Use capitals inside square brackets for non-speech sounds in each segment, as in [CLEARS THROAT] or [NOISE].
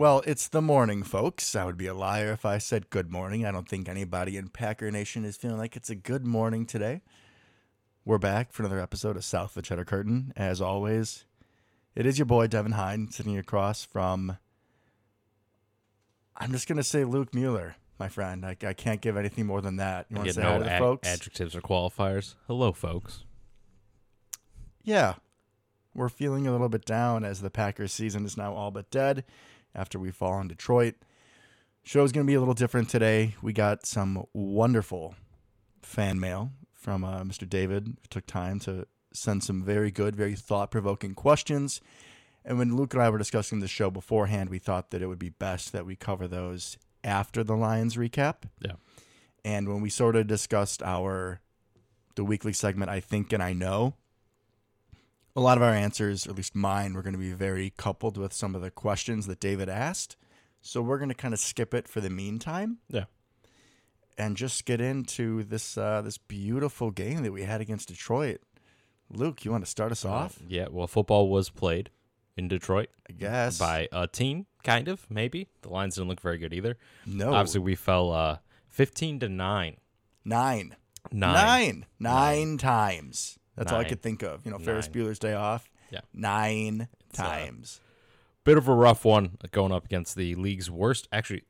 Well, it's the morning, folks. I would be a liar if I said good morning. I don't think anybody in Packer Nation is feeling like it's a good morning today. We're back for another episode of South of the Cheddar Curtain. As always, it is your boy Devin Hine sitting across from. I'm just gonna say Luke Mueller, my friend. I, I can't give anything more than that. You want to say hi to the ad- folks? adjectives or qualifiers. Hello, folks. yeah, we're feeling a little bit down as the Packers season is now all but dead after we fall on Detroit. Show's going to be a little different today. We got some wonderful fan mail from uh, Mr. David, who took time to send some very good, very thought provoking questions. And when Luke and I were discussing the show beforehand, we thought that it would be best that we cover those after the Lions recap. Yeah. And when we sort of discussed our the weekly segment, I think and I know, a lot of our answers, or at least mine, were going to be very coupled with some of the questions that David asked. So we're going to kind of skip it for the meantime Yeah. and just get into this uh, this beautiful game that we had against Detroit. Luke, you want to start us off? Yeah, well, football was played in Detroit I guess. by a team, kind of, maybe. The lines didn't look very good either. No. Obviously, we fell uh, 15 to 9. nine. Nine. Nine. Nine times. That's all I could think of. You know, Ferris Bueller's Day Off. Yeah. Nine uh, times. Bit of a rough one going up against the league's worst, actually,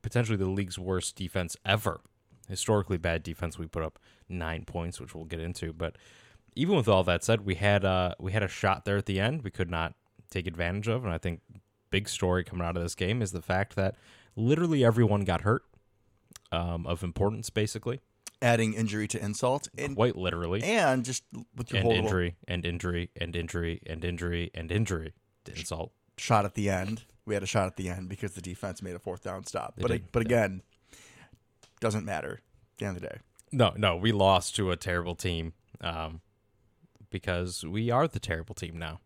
potentially the league's worst defense ever. Historically bad defense. We put up nine points, which we'll get into. But even with all that said, we had uh, we had a shot there at the end. We could not take advantage of, and I think big story coming out of this game is the fact that literally everyone got hurt um, of importance, basically, Adding injury to insult. And, quite literally, and just with your and whole injury, and injury, and injury, and injury, and injury. to Insult. shot at the end. We had a shot at the end because the defense made a fourth down stop. They but did, but again, doesn't matter. At the end of the day. No, no, we lost to a terrible team um, because we are the terrible team now.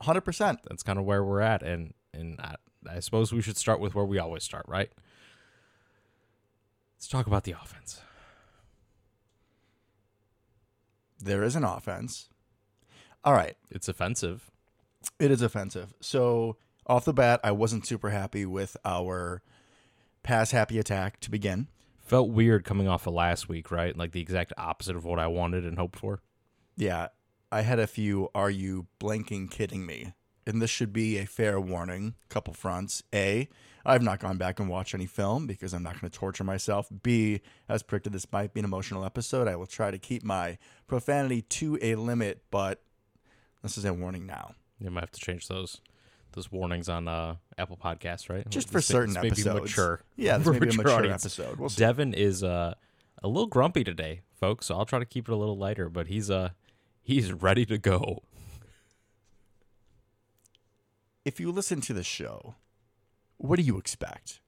Hundred percent. That's kind of where we're at, and and I, I suppose we should start with where we always start, right? Let's talk about the offense. There is an offense. All right. It's offensive. It is offensive. So off the bat, I wasn't super happy with our pass happy attack to begin. Felt weird coming off of last week, right? Like the exact opposite of what I wanted and hoped for. Yeah, I had a few are you blanking kidding me? And this should be a fair warning, couple fronts. A, I've not gone back and watched any film because I'm not going to torture myself. B, as predicted, this might be an emotional episode. I will try to keep my profanity to a limit, but this is a warning now. You might have to change those those warnings on uh, Apple Podcasts, right? Just for certain may episodes. mature. Yeah, this For [LAUGHS] may be a mature audience. episode. We'll see. Devin is uh, a little grumpy today, folks. So I'll try to keep it a little lighter, but he's uh he's ready to go. If you listen to the show, what do you expect?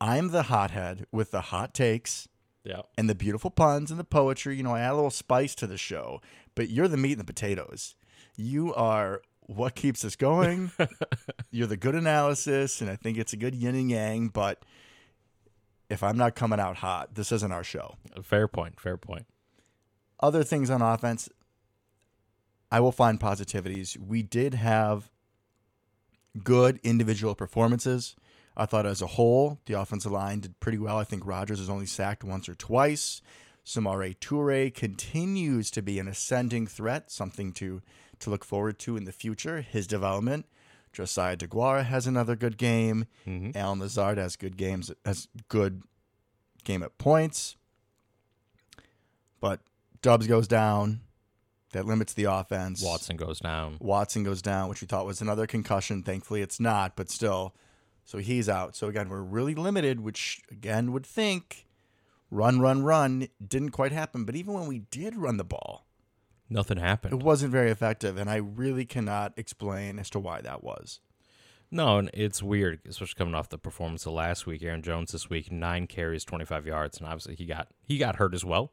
I'm the hothead with the hot takes Yeah. and the beautiful puns and the poetry. You know, I add a little spice to the show, but you're the meat and the potatoes. You are what keeps us going. [LAUGHS] you're the good analysis, and I think it's a good yin and yang. But if I'm not coming out hot, this isn't our show. Fair point. Fair point. Other things on offense, I will find positivities. We did have good individual performances. I thought as a whole, the offensive line did pretty well. I think Rodgers was only sacked once or twice. Samori Toure continues to be an ascending threat, something to to look forward to in the future. His development. Josiah Deguara has another good game. Mhm. Allen Lazard has good games, has good game at points. But Dubs goes down. That limits the offense. Watson goes down. Watson goes down, which we thought was another concussion. Thankfully, it's not, but still. So he's out. So again, we're really limited, which again would think run, run, run didn't quite happen. But even when we did run the ball, Nothing happened. it wasn't very effective. And I really cannot explain as to why that was. No, and it's weird, especially coming off the performance of last week. Aaron Jones this week, nine carries, twenty five yards, and obviously he got he got hurt as well,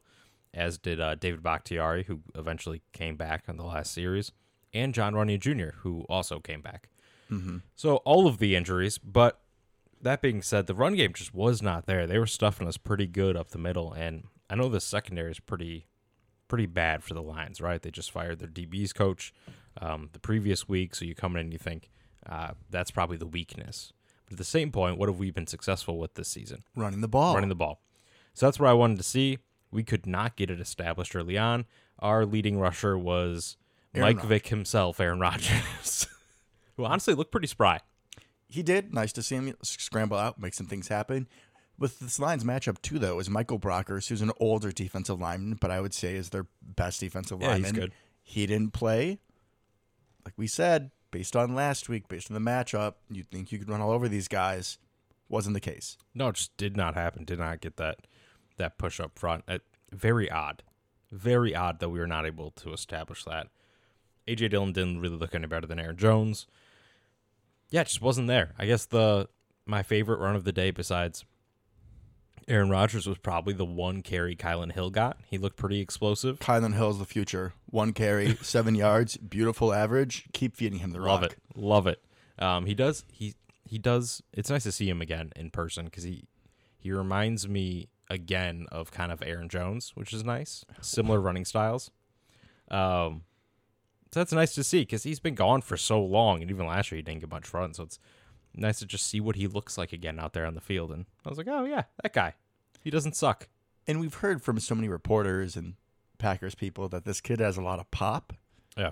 as did uh, David Bakhtiari, who eventually came back on the last series, and Jon Runyan Jr., who also came back. Mm-hmm. So all of the injuries, but that being said, the run game just was not there. They were stuffing us pretty good up the middle, and I know the secondary is pretty pretty bad for the Lions, right? They just fired their DBs coach um, the previous week, so you come in and you think uh, that's probably the weakness. But at the same point, what have we been successful with this season? Running the ball. Running the ball. So that's what I wanted to see. We could not get it established early on. Our leading rusher was Aaron Mike Vick himself, Aaron Rodgers, [LAUGHS] who honestly looked pretty spry. he did. Nice to see him scramble out, make some things happen. With this Lions matchup too, though, is Michael Brockers, who's an older defensive lineman, but I would say is their best defensive Yeah, he's lineman. good. He didn't play. Like we said, based on last week, based on the matchup, you'd think you could run all over these guys. Wasn't the case. No, it just did not happen. Did not get that that push up front. Uh, very odd. Very odd that we were not able to establish that. AJ Dillon didn't really look any better than Aaron Jones. Yeah, it just wasn't there. I guess the my favorite run of the day besides Aaron Rodgers was probably the one carry Kylan Hill got. He looked pretty explosive. Kylan Hill's the future. One carry, [LAUGHS] seven yards, beautiful average. Keep feeding him the rock. Love it. Love it. Um, he does he he does it's nice to see him again in person because he he reminds me again of kind of Aaron Jones, which is nice. Similar running styles. Um so that's nice to see because he's been gone for so long and even last year he didn't get much run. So it's nice to just see what he looks like again out there on the field. And I was like, Oh yeah, that guy. He doesn't suck. And we've heard from so many reporters and Packers people that this kid has a lot of pop. Yeah.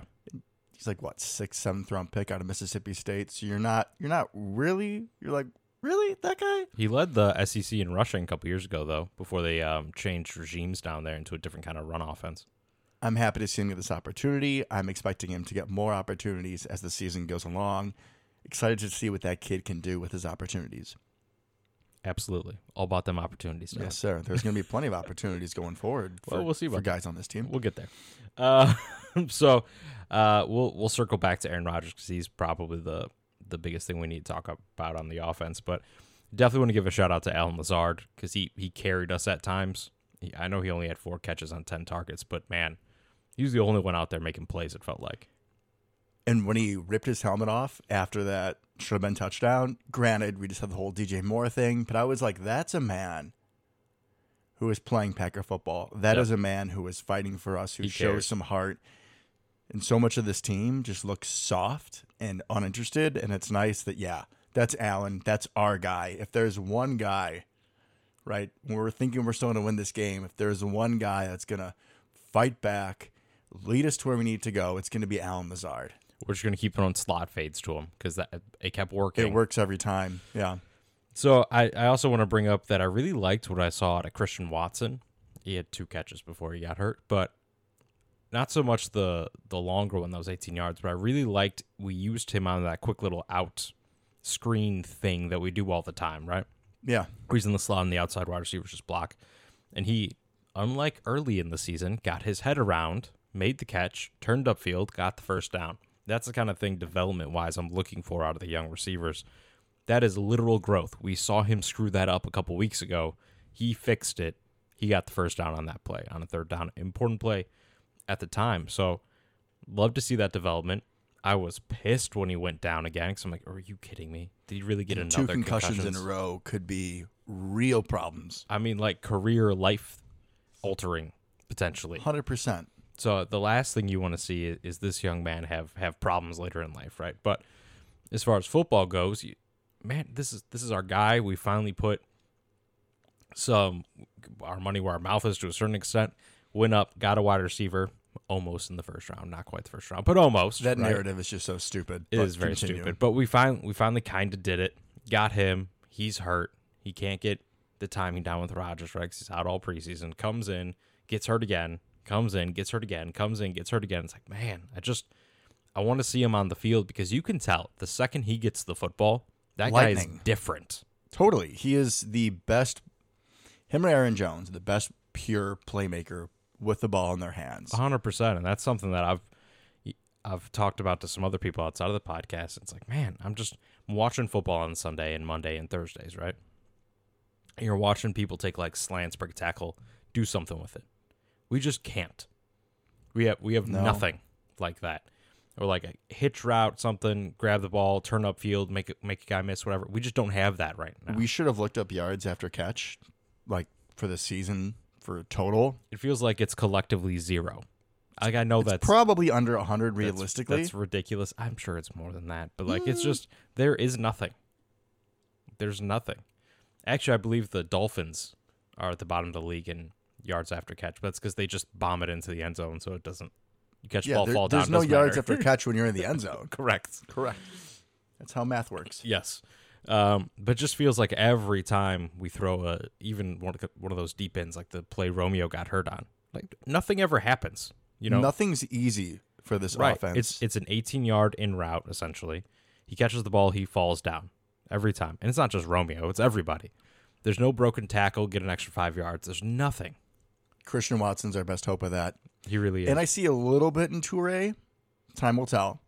He's like what sixth, seventh round pick out of Mississippi State. So you're not you're not really you're like really that guy. He led the SEC in rushing a couple years ago though, before they um, changed regimes down there into a different kind of run offense. I'm happy to see him get this opportunity. I'm expecting him to get more opportunities as the season goes along. Excited to see what that kid can do with his opportunities. Absolutely. All about them opportunities. Tyler. Yes, sir. There's going to be plenty of opportunities going forward. For, Well, we'll see for guys on this team. We'll get there. Uh, [LAUGHS] so uh, we'll we'll circle back to Aaron Rodgers because he's probably the the biggest thing we need to talk about on the offense. But definitely want to give a shout out to Allen Lazard because he he carried us at times. He, I know he only had four catches on ten targets, but man, he was the only one out there making plays. It felt like. And when he ripped his helmet off after that should have been touchdown, granted, we just had the whole DJ Moore thing, but I was like, that's a man who is playing Packer football. That is Yeah. a man who is fighting for us, who He shows cares. some heart. And so much of this team just looks soft and uninterested. And it's nice that, yeah, that's Allen. That's our guy. If there's one guy, right, when we're thinking we're still going to win this game, if there's one guy that's going to fight back, lead us to where we need to go, it's going to be Allen Lazard. We're just gonna keep throwing slot fades to him because that it kept working. It works every time. Yeah. So I, I also want to bring up that I really liked what I saw out of Christian Watson. He had two catches before he got hurt, but not so much the the longer one that was 18 yards. But I really liked we used him on that quick little out screen thing that we do all the time, right? Yeah. He's in the slot and the outside wide receivers just block, and he, unlike early in the season, got his head around, made the catch, turned upfield, got the first down. That's the kind of thing development wise I'm looking for out of the young receivers. That is literal growth. We saw him screw that up a couple weeks ago. He fixed it. He got the first down on that play, on a third down. Important play at the time. So, love to see that development. I was pissed when he went down again because I'm like, are you kidding me? Did he really get Two another concussions, concussions? in a row could be real problems. I mean, like career life altering potentially. 100%. So the last thing you want to see is, is this young man have have problems later in life, right? But as far as football goes, you, man, this is this is our guy. We finally put some our money where our mouth is to a certain extent. Went up, got a wide receiver, almost in the first round, not quite the first round, but almost. That right? narrative is just so stupid. It is very continue. stupid. But we find we finally kind of did it. Got him. He's hurt. He can't get the timing down with Rodgers, right? he's out all preseason. Comes in, gets hurt again. Comes in, gets hurt again. Comes in, gets hurt again. It's like, man, I just I want to see him on the field because you can tell the second he gets the football, that guy is different. Totally. He is the best, him and Aaron Jones, the best pure playmaker with the ball in their hands. hundred percent, and that's something that I've I've talked about to some other people outside of the podcast. It's like, man, I'm just I'm watching football on Sunday and Monday and Thursdays, right? And you're watching people take like slants, break tackle, do something with it. We just can't. We have we have No. nothing like that. Or like a hitch route, something, grab the ball, turn upfield, make it make a guy miss, whatever. We just don't have that right now. We should have looked up yards after catch, like for the season for a total. it feels like it's collectively zero. Like I know It's that's probably under 100 realistically. That's, ridiculous. I'm sure it's more than that, but like it's Mm. just there is nothing. There's nothing. Actually, I believe the Dolphins are at the bottom of the league in yards after catch, but that's because they just bomb it into the end zone, so it doesn't. You catch Yeah, ball, there- fall down. there's no yards matter. after [LAUGHS] catch when you're in the end zone. Correct. Correct. That's how math works. Yes. Um, but just feels like every time we throw a even one of, the- one of those deep ends, like the play Romeo got hurt on, like nothing ever happens. You know, Nothing's easy for this right? offense. It's it's an 18 yard in route essentially. He catches the ball, he falls down every time, and it's not just Romeo; it's everybody. There's no broken tackle, get an extra five yards. There's nothing. Christian Watson's our best hope of that. He really is. And I see a little bit in Toure. Time will tell.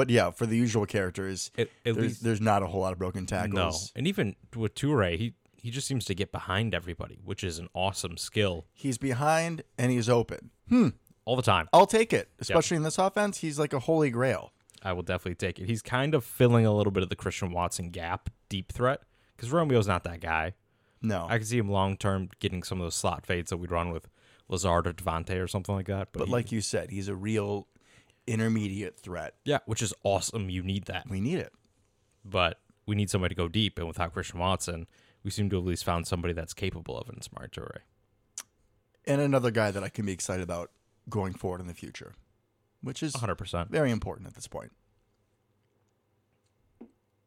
But yeah, for the usual characters, At- at there's, least- there's not a whole lot of broken tackles. no, and even with Toure, he he just seems to get behind everybody, which is an awesome skill He's behind and he's open. Hmm. all the time. I'll take it, especially in this offense. He's like a holy grail. I will definitely take it. He's kind of filling a little bit of the Christian Watson gap, deep threat, because Romeo's not that guy. No, I can see him long term getting some of those slot fades that we'd run with Lazard or Davante or something like that. But, but he- like you said, he's a real intermediate threat. yeah, which is awesome. You need that, We need it. but we need somebody to go deep. And without Christian Watson, we seem to have at least found somebody that's capable of it in Samori Toure. And another guy that I can be excited about going forward in the future, which is 100. percent very important at this point.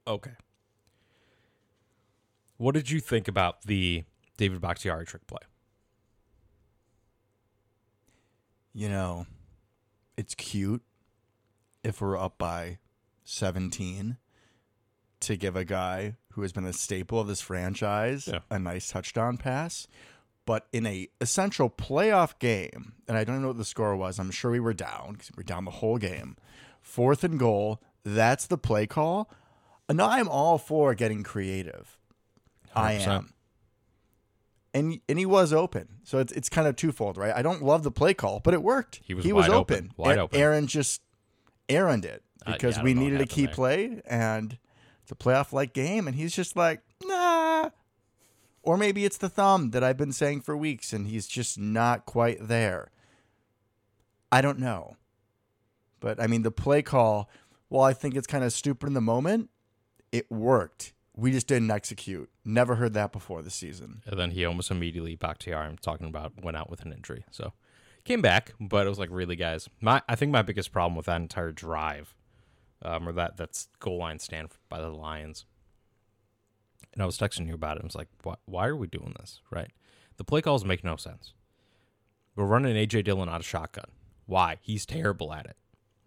Okay. What did you think about the David Bakhtiari trick play? You know, it's cute if we're up by 17 to give a guy who has been a staple of this franchise Yeah. a nice touchdown pass. But in a essential playoff game, and I don't know what the score was, I'm sure we were down because we were down the whole game. Fourth and goal, that's the play call. And I'm all for getting creative. I 100%. am. And and he was open. So it's it's kind of twofold, right? I don't love the play call, but it worked. He was he wide open, wide A- open. Aaron just Aaroned it Uh, because yeah, we don't know what needed a key there. play and it's a playoff like game and he's just like, "Nah." Or maybe it's the thumb that I've been saying for weeks and he's just not quite there. I don't know. But I mean, the play call, while I think it's kind of stupid in the moment, it worked. We just didn't execute. Never heard that before this season. And then he almost immediately Bakhtiari, I'm talking about, went out with an injury. So came back, but it was like, really, guys. My I think my biggest problem with that entire drive, um, or that that's goal line stand by the Lions. And I was texting you about it. I was like, why, why are we doing this? Right? The play calls make no sense. We're running AJ Dillon out of shotgun. Why? He's terrible at it.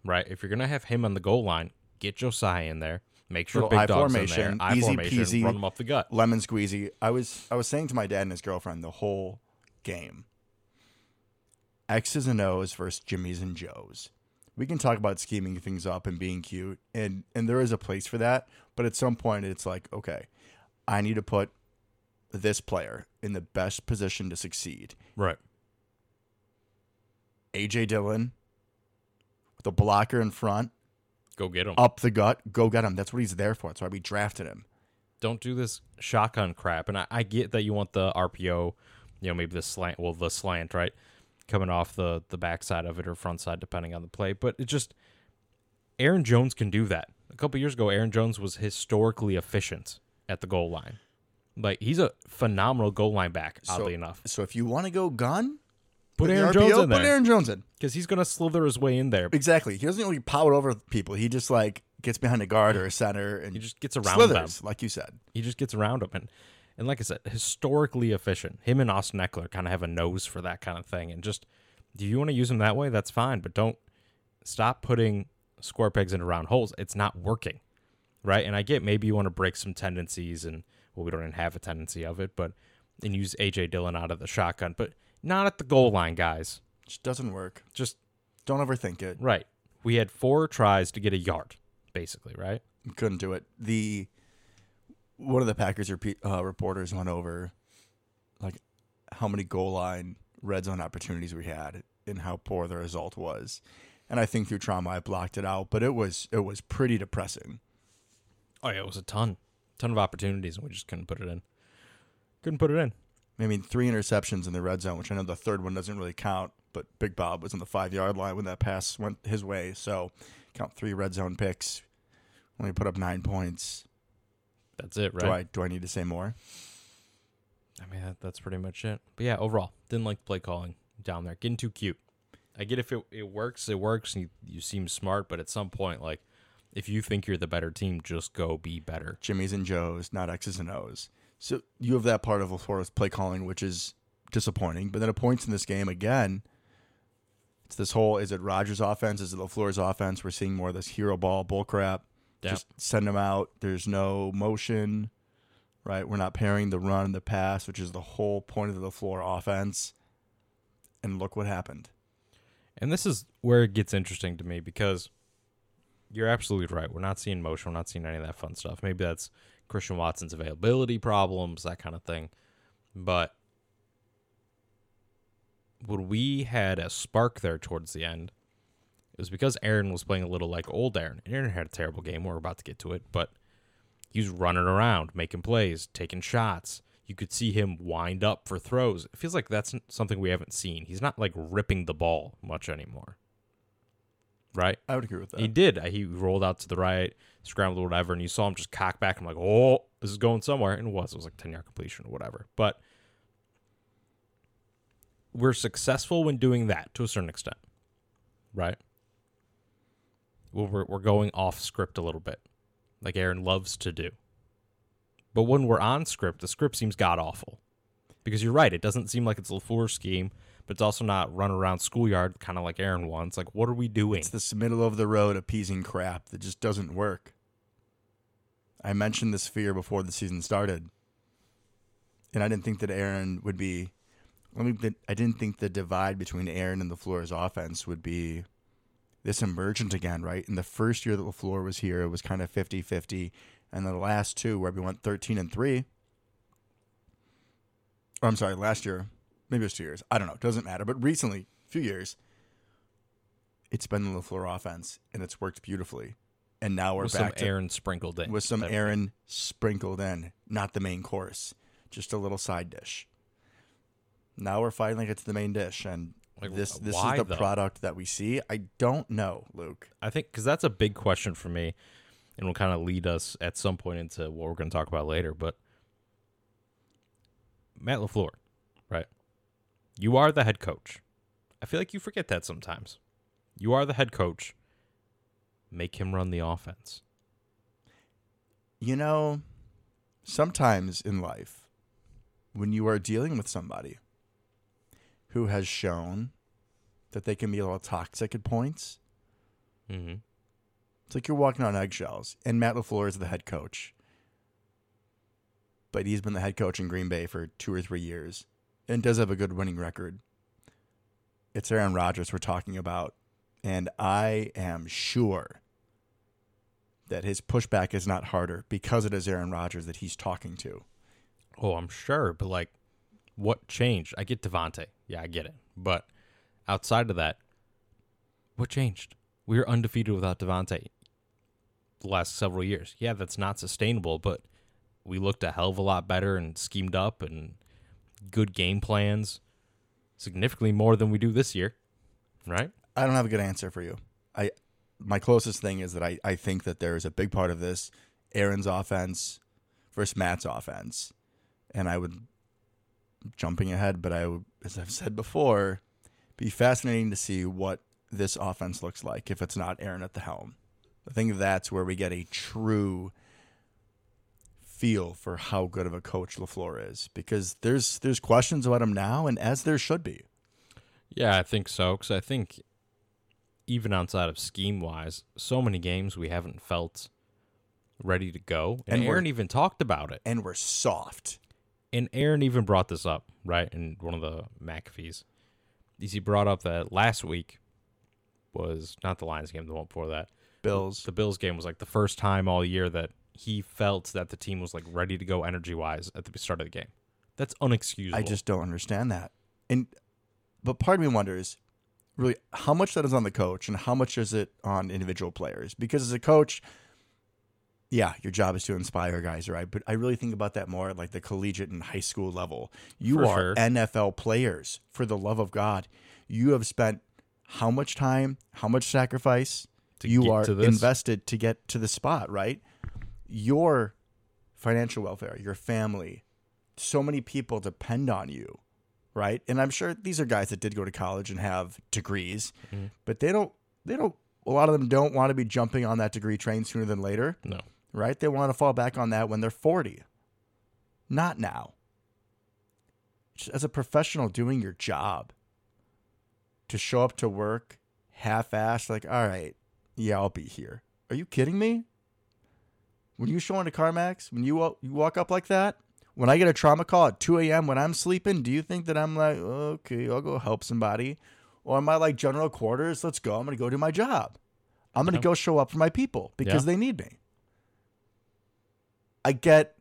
Right? If you're gonna have him on the goal line, get Josiah in there. Make sure big I dog's formation, in there. I easy formation. peasy. Run him up the gut. Lemon squeezy. I was I was saying to my dad and his girlfriend the whole game. X's and O's versus Jimmy's and Joe's. We can talk about scheming things up and being cute, and and there is a place for that. But at some point, it's like, okay, I need to put this player in the best position to succeed. Right. AJ Dillon, with a blocker in front, Go get him. up the gut, go get him. That's what he's there for. That's why we drafted him. don't do this shotgun crap. And I, I get that you want the RPO, you know, maybe the slant, well, the slant, right, coming off the the backside of it or front side, depending on the play. But it just, Aaron Jones can do that. A couple years ago, Aaron Jones was historically efficient at the goal line. Like he's a phenomenal goal line back. Oddly so, enough, So if you want to go gun, put Aaron RPO, Jones in Put Aaron Jones in. because he's gonna slither his way in there. Exactly. He doesn't really power over people. He just like gets behind a guard or a center and He just gets around them. like you said. He just gets around them and and like I said, historically efficient. Him and Austin Ekeler kind of have a nose for that kind of thing. And just do you want to use him that way? That's fine, but don't stop putting square pegs into round holes. It's not working, right? And I get maybe you want to break some tendencies, and well, we don't even have a tendency of it, but and use AJ Dillon out of the shotgun, but not at the goal line, guys. Just doesn't work. Just Don't overthink it. right. We had four tries to get a yard, basically, right? Couldn't do it. The one of the Packers repeat, uh, reporters went over like how many goal line red zone opportunities we had and how poor the result was. And I think through trauma I blocked it out, but it was it was pretty depressing. Oh yeah, it was a ton, ton of opportunities, and we just couldn't put it in. Couldn't put it in. I mean, three interceptions in the red zone, which I know the third one doesn't really count, but Big Bob was on the five yard line when that pass went his way. So count three red zone picks. Only put up nine points. That's it, right? Do I do I need to say more? I mean, that, that's pretty much it. But yeah, overall, didn't like play calling down there. Getting too cute. I get if it, it works, it works, and you, you seem smart, but at some point, like, if you think you're the better team, just go be better. Jimmy's and Joe's, not X's and O's. So you have that part of LaFleur's play calling, which is disappointing. But then at points in this game, again, it's this whole is it Rodgers' offense? Is it LaFleur's offense? We're seeing more of this hero ball bullcrap. Yeah. Just send them out. There's no motion, right? We're not pairing the run and the pass, which is the whole point of the LaFleur offense. And look what happened. And this is where it gets interesting to me because you're absolutely right. We're not seeing motion. We're not seeing any of that fun stuff. Maybe that's Christian Watson's availability problems, that kind of thing. But when we had a spark there towards the end, it was because Aaron was playing a little like old Aaron. Aaron had a terrible game. We're about to get to it, but he was running around, making plays, taking shots. You could see him wind up for throws. It feels like that's something we haven't seen. He's not like ripping the ball much anymore. Right? I would agree with that. He did. He rolled out to the right, scrambled or whatever, and you saw him just cock back. I'm like, oh, this is going somewhere. And it was. It was like 10 yard completion or whatever. But we're successful when doing that to a certain extent. Right? We're, we're going off script a little bit, like Aaron loves to do. But when we're on script, the script seems god awful. Because you're right, it doesn't seem like it's a LaFleur scheme, but it's also not run around schoolyard, kind of like Aaron wants. Like, what are we doing? It's this middle of the road appeasing crap that just doesn't work. I mentioned this fear before the season started. And I didn't think that Aaron would be me I didn't think the divide between Aaron and LaFleur's offense would be this emergent again, right? In the first year that LaFleur was here, it was kind of 50-50. And then the last two where we went 13 and 3. Or I'm sorry, last year, maybe it was two years. I don't know. It doesn't matter. But recently, a few years, it's been the LaFleur offense, and it's worked beautifully. And now we're with back some Aaron sprinkled in. with some Aaron sprinkled in, not the main course, just a little side dish. Now we're finally like to the main dish, and Like, this this is the though? product that we see. I don't know, Luke. I think because that's a big question for me, and will kind of lead us at some point into what we're going to talk about later. But Matt LaFleur, right? You are the head coach. I feel like you forget that sometimes. You are the head coach. Make him run the offense. You know, sometimes in life, when you are dealing with somebody who has shown that they can be a little toxic at points, Mm-hmm. It's like you're walking on eggshells. And Matt LaFleur is the head coach. But he's been the head coach in Green Bay for two or three years and does have a good winning record. It's Aaron Rodgers we're talking about. And I am sure that his pushback is not harder because it is Aaron Rodgers that he's talking to. Oh, I'm sure, but like, what changed? I get Davante. Yeah, I get it. But outside of that, what changed? We were undefeated without Davante the last several years. Yeah, that's not sustainable, but we looked a hell of a lot better and schemed up and good game plans, significantly more than we do this year, right? I don't have a good answer for you. I my closest thing is that I, I think that there is a big part of this Aaron's offense versus Matt's offense. And I would jumping ahead, but I would as I've said before, be fascinating to see what this offense looks like if it's not Aaron at the helm. I think that's where we get a true feel for how good of a coach LaFleur is because there's there's questions about him now and as there should be. Yeah, I think so. Because I think even outside of scheme wise, so many games we haven't felt ready to go. And, And Aaron even talked about it. And we're soft. And Aaron even brought this up, right, in one of the McAfee's. He brought up that last week was not the Lions game, the one before that. Bills. The Bills game was like the first time all year that he felt that the team was like ready to go energy wise at the start of the game. That's unexcusable. I just don't understand that. And but part of me wonders really how much that is on the coach and how much is it on individual players? Because as a coach, yeah, your job is to inspire guys, right? But I really think about that more at like the collegiate and high school level. You For are sure. NFL players, for the love of God. You have spent how much time, how much sacrifice To you are to invested to get to the spot, right? Your financial welfare, your family. So many people depend on you, right? And I'm sure these are guys that did go to college and have degrees, Mhm. but they don't they don't a lot of them don't want to be jumping on that degree train sooner than later, No. right? They want to fall back on that when they're 40. Not now. Just as a professional doing your job, to show up to work half-assed, like, all right, yeah, I'll be here. Are you kidding me? When you show into CarMax, when you you walk up like that, when I get a trauma call at 2 a.m. when I'm sleeping, do you think that I'm like, okay, I'll go help somebody? Or am I like general quarters? Let's go. I'm going to go do my job. I'm going to Yeah. go show up for my people because Yeah. they need me. I get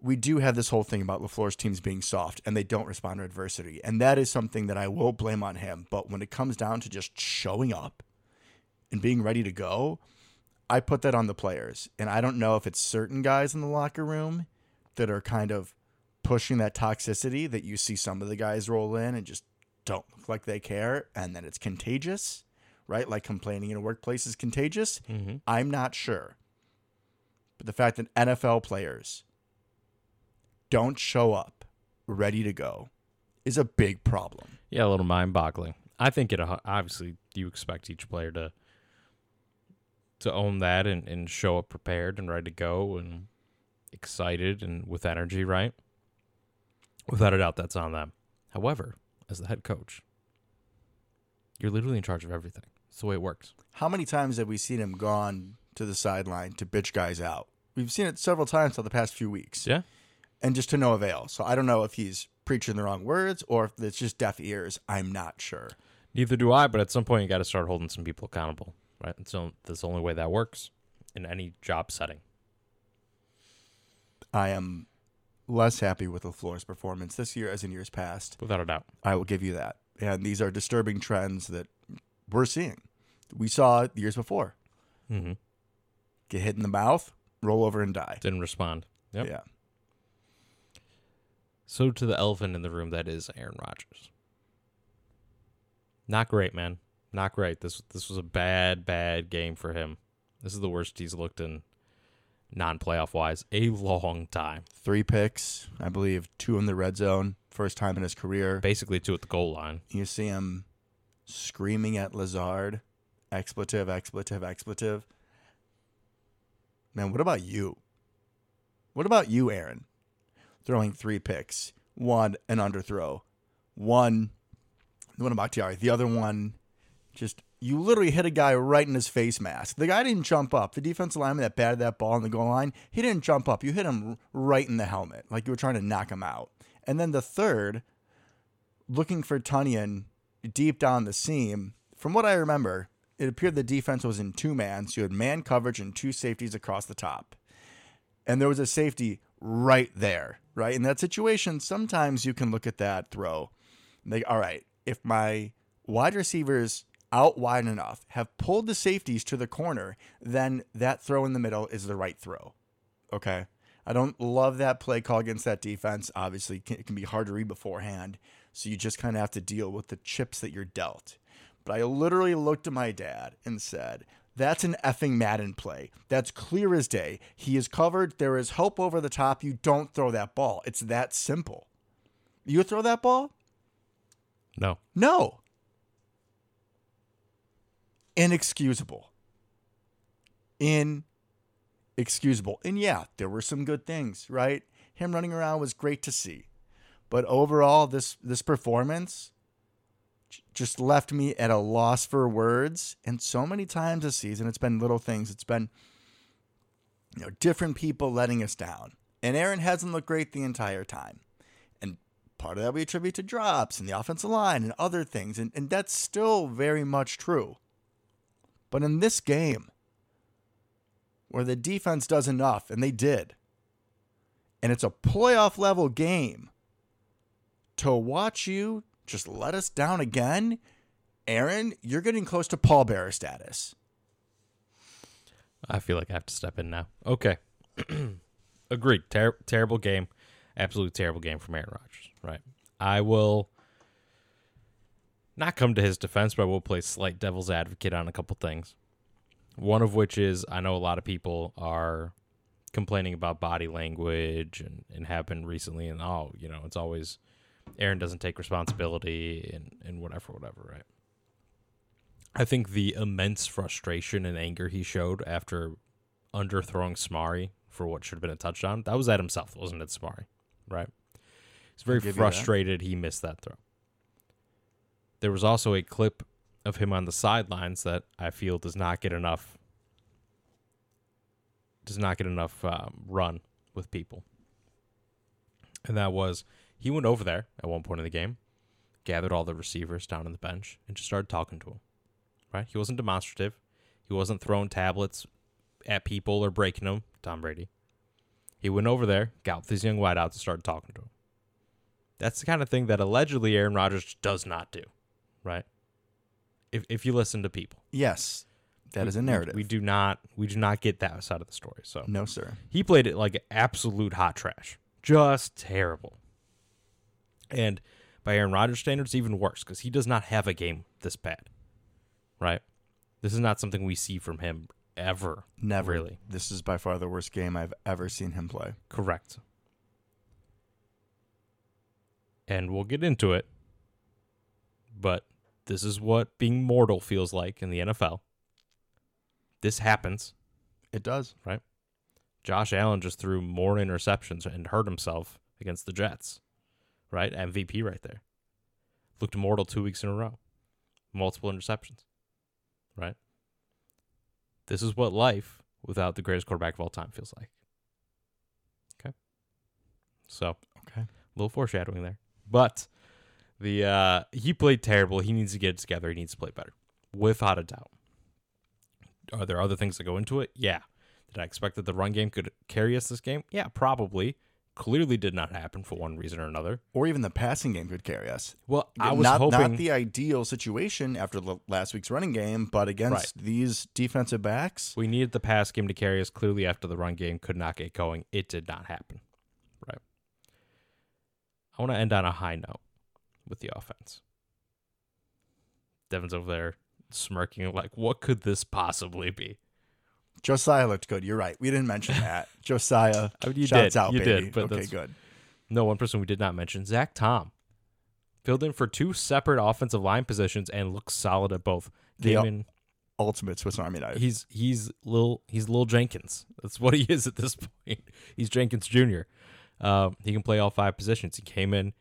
we do have this whole thing about LaFleur's teams being soft and they don't respond to adversity. And that is something that I will blame on him. But when it comes down to just showing up and being ready to go, I put that on the players. And I don't know if it's certain guys in the locker room that are kind of pushing that toxicity that you see some of the guys roll in and just don't look like they care. And then it's contagious, right? Like complaining in a workplace is contagious. Mm-hmm. I'm not sure. But the fact that NFL players don't show up ready to go is a big problem. Yeah, a little mind-boggling. I think it uh, obviously you expect each player to to own that and, and show up prepared and ready to go and excited and with energy, right? Without a doubt, that's on them. However, as the head coach, you're literally in charge of everything. It's the way it works. How many times have we seen him gone to the sideline to bitch guys out? We've seen it several times over the past few weeks. Yeah. And just to no avail. So I don't know if he's preaching the wrong words or if it's just deaf ears. I'm not sure. Neither do I, but at some point you got to start holding some people accountable, right? So that's the only way that works in any job setting. I am less happy with LaFleur's performance this year as in years past. Without a doubt. I will give you that. And these are disturbing trends that we're seeing. We saw it years before. Mm-hmm. Get hit in the mouth, roll over and die. Didn't respond. Yep. Yeah. So to the elephant in the room that is Aaron Rodgers. Not great, man. Not great. This this was a bad, bad game for him. This is the worst he's looked in non-playoff wise a long time. Three picks, I believe, two in the red zone. First time in his career. Basically two at the goal line. You see him screaming at Lazard, expletive, expletive, expletive. Man, what about you? What about you, Aaron? Throwing three picks, one an underthrow, one the one about Bakhtiari, the other one just you literally hit a guy right in his face mask. The guy didn't jump up. The defensive lineman that batted that ball on the goal line, he didn't jump up. You hit him right in the helmet, like you were trying to knock him out. And then the third, looking for Tonyan deep down the seam. From what I remember, it appeared the defense was in two man, so you had man coverage and two safeties across the top. And there was a safety right there, right? In that situation, sometimes you can look at that throw think, all right, if my wide receivers out wide enough have pulled the safeties to the corner, then that throw in the middle is the right throw. Okay. I don't love that play call against that defense. Obviously, it can be hard to read beforehand. So you just kind of have to deal with the chips that you're dealt. But I literally looked at my dad and said, That's an effing Madden play. That's clear as day. He is covered. There is help over the top. You don't throw that ball. It's that simple. You throw that ball? No. No. Inexcusable. Inexcusable. And yeah, there were some good things, right? Him running around was great to see. But overall, this this performance just left me at a loss for words. And so many times this season, it's been little things. It's been you know different people letting us down. And Aaron hasn't looked great the entire time. And part of that we attribute to drops and the offensive line and other things. And, and that's still very much true. But in this game, where the defense does enough, and they did, and it's a playoff level game, to watch you just let us down again, Aaron, you're getting close to Paul Bearer status. I feel like I have to step in now. Okay. [CLEARS THROAT] Agreed. Ter- terrible game. Absolutely terrible game from Aaron Rodgers. Right. I will not come to his defense, but I will play slight devil's advocate on a couple things. One of which is I know a lot of people are complaining about body language and, and have been recently and oh, you know, it's always Aaron doesn't take responsibility and, and whatever, whatever, right? I think the immense frustration and anger he showed after underthrowing Smari for what should have been a touchdown, that was at himself, wasn't it, Smari? Right? He's very give you that. frustrated he missed that throw. There was also a clip of him on the sidelines that I feel does not get enough does not get enough um, run with people. And that was he went over there at one point in the game, gathered all the receivers down on the bench, and just started talking to them. Right? He wasn't demonstrative. He wasn't throwing tablets at people or breaking them. Tom Brady. He went over there, got with his young wideouts, and started talking to him. That's the kind of thing that allegedly Aaron Rodgers does not do, right? If if you listen to people, Yes, that We- is a we- narrative. We, do not we do not get that side of the story. So no, sir. he played it like absolute hot trash, just terrible. And by Aaron Rodgers standards, even worse because he does not have a game this bad, right? This is not something we see from him ever. Never. Really. This is by far the worst game I've ever seen him play. Correct. And we'll get into it. But this is what being mortal feels like in the NFL. This happens. It does. Right? Josh Allen just threw more interceptions and hurt himself against the Jets. Right? MVP right there. Looked mortal two weeks in a row. Multiple interceptions. Right? This is what life without the greatest quarterback of all time feels like. Okay. So Okay. a little foreshadowing there. But the uh he played terrible. He needs to get it together. He needs to play better. Without a doubt. Are there other things that go into it? Yeah. Did I expect that the run game could carry us this game? Yeah, probably. Clearly did not happen for one reason or another. Or even the passing game could carry us. Well, I was not, hoping not the ideal situation after the last week's running game, but against these defensive backs, we needed the pass game to carry us. Clearly, after the run game could not get going. It did not happen. Right. I want to end on a high note with the offense. Devin's over there smirking, like, what could this possibly be? Josiah looked good. You're right. We didn't mention that. [LAUGHS] Josiah, I mean, you shouts did. out, you baby. did. Okay, good. no one person we did not mention, Zach Tom, filled in for two separate offensive line positions and looks solid at both. The Came el- in Ultimate Swiss Army knife. He's he's little he's little Jenkins. That's what he is at this [LAUGHS] point. He's Jenkins Jr. Uh, he can play all five positions. He came in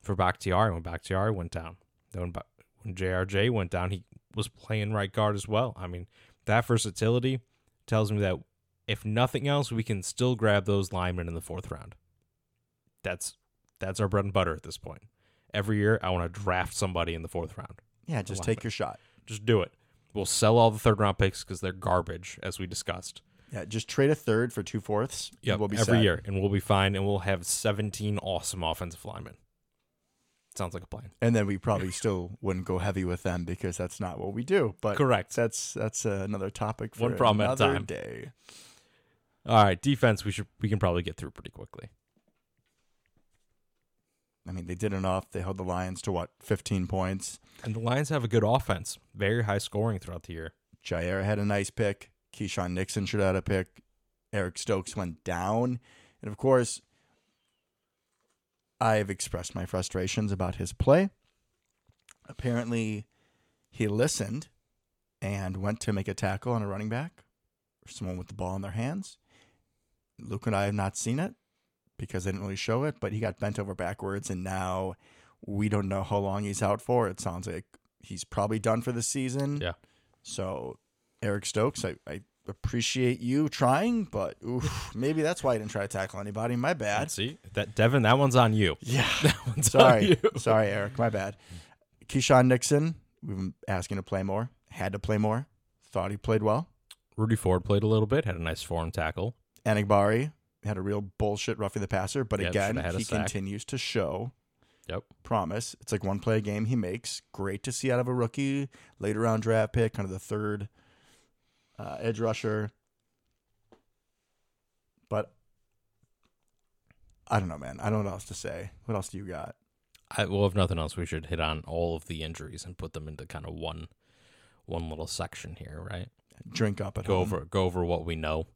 for Bakhtiari. When Bakhtiari went down, then when, Ba- when JRJ went down, he was playing right guard as well. I mean, that versatility tells me that if nothing else, we can still grab those linemen in the fourth round. That's that's our bread and butter at this point. Every year, I want to draft somebody in the fourth round. yeah, just take your shot. Just do it. We'll sell all the third round picks because they're garbage, as we discussed. Yeah, just trade a third for two fourths. Yeah, we'll be every set. year, and we'll be fine, and we'll have 17 awesome offensive linemen. Sounds like a plan. And then we probably still wouldn't go heavy with them because that's not what we do. But Correct. that's that's uh, another topic for One problem at a another time. day. All right, defense. We should we can probably get through pretty quickly. I mean, they did enough. They held the Lions to what, 15 points. And the Lions have a good offense, very high scoring throughout the year. Jaire had a nice pick. Keisean Nixon should have had a pick. Eric Stokes went down. And of course, I've expressed my frustrations about his play. Apparently, he listened and went to make a tackle on a running back or someone with the ball in their hands. Luke and I have not seen it because they didn't really show it, but he got bent over backwards, and now we don't know how long he's out for. It sounds like he's probably done for the season. Yeah. So, Eric Stokes, I, I appreciate you trying, but oof, maybe that's why I didn't try to tackle anybody. My bad. See that Devin, that one's on you. Yeah. [LAUGHS] That one's on Sorry. you. Sorry, Eric. My bad. Keisean Nixon, we've been asking to play more. Had to play more. Thought he played well. Rudy Ford played a little bit, had a nice form tackle. Enagbare had a real bullshit roughing the passer, but again, shoulda had a he sack. continues to show Yep. promise. It's like one play a game he makes. Great to see out of a rookie, later round draft pick, kind of the third uh, edge rusher. But I don't know, man. I don't know what else to say. What else do you got? I, well, if nothing else, we should hit on all of the injuries and put them into kind of one one little section here, right? Drink up at Go home. over go over what we know.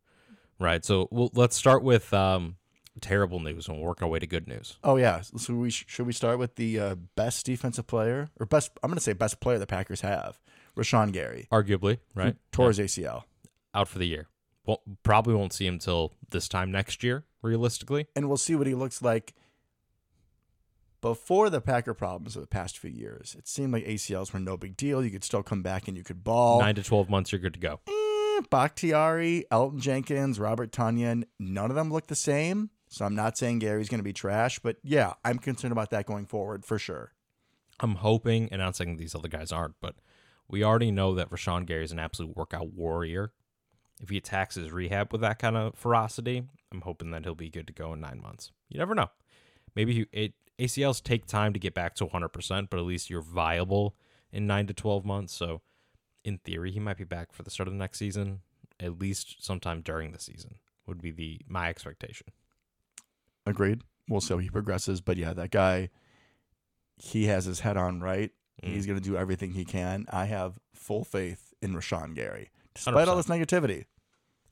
right? So we'll, let's start with um, terrible news and work our way to good news. Oh yeah. So we sh- should we start with the uh, best defensive player or best? I'm going to say best player the Packers have, Rashan Gary, Arguably, right? tore his ACL, Out for the year. Well, probably won't see him till this time next year, realistically. and we'll see what he looks like. Before the Packer problems of the past few years, it seemed like ACLs were no big deal. You could still come back and you could ball. Nine to 12 months, you're good to go. Eh, Bakhtiari, Elgton Jenkins, Robert Tonyan, none of them look the same. So I'm not saying Gary's going to be trash, but yeah, I'm concerned about that going forward for sure. I'm hoping, and I'm not saying these other guys aren't, but we already know that Rashan Gary is an absolute workout warrior. If he attacks his rehab with that kind of ferocity, I'm hoping that he'll be good to go in nine months. You never know. Maybe he, it ACLs take time to get back to 100%, but at least you're viable in nine to 12 months. So, in theory, he might be back for the start of the next season, at least sometime during the season. Would be the my expectation. Agreed. We'll see how he progresses. But yeah, that guy, he has his head on right. Mm. He's going to do everything he can. I have full faith in Rashan Gary. Despite all 100%. this negativity,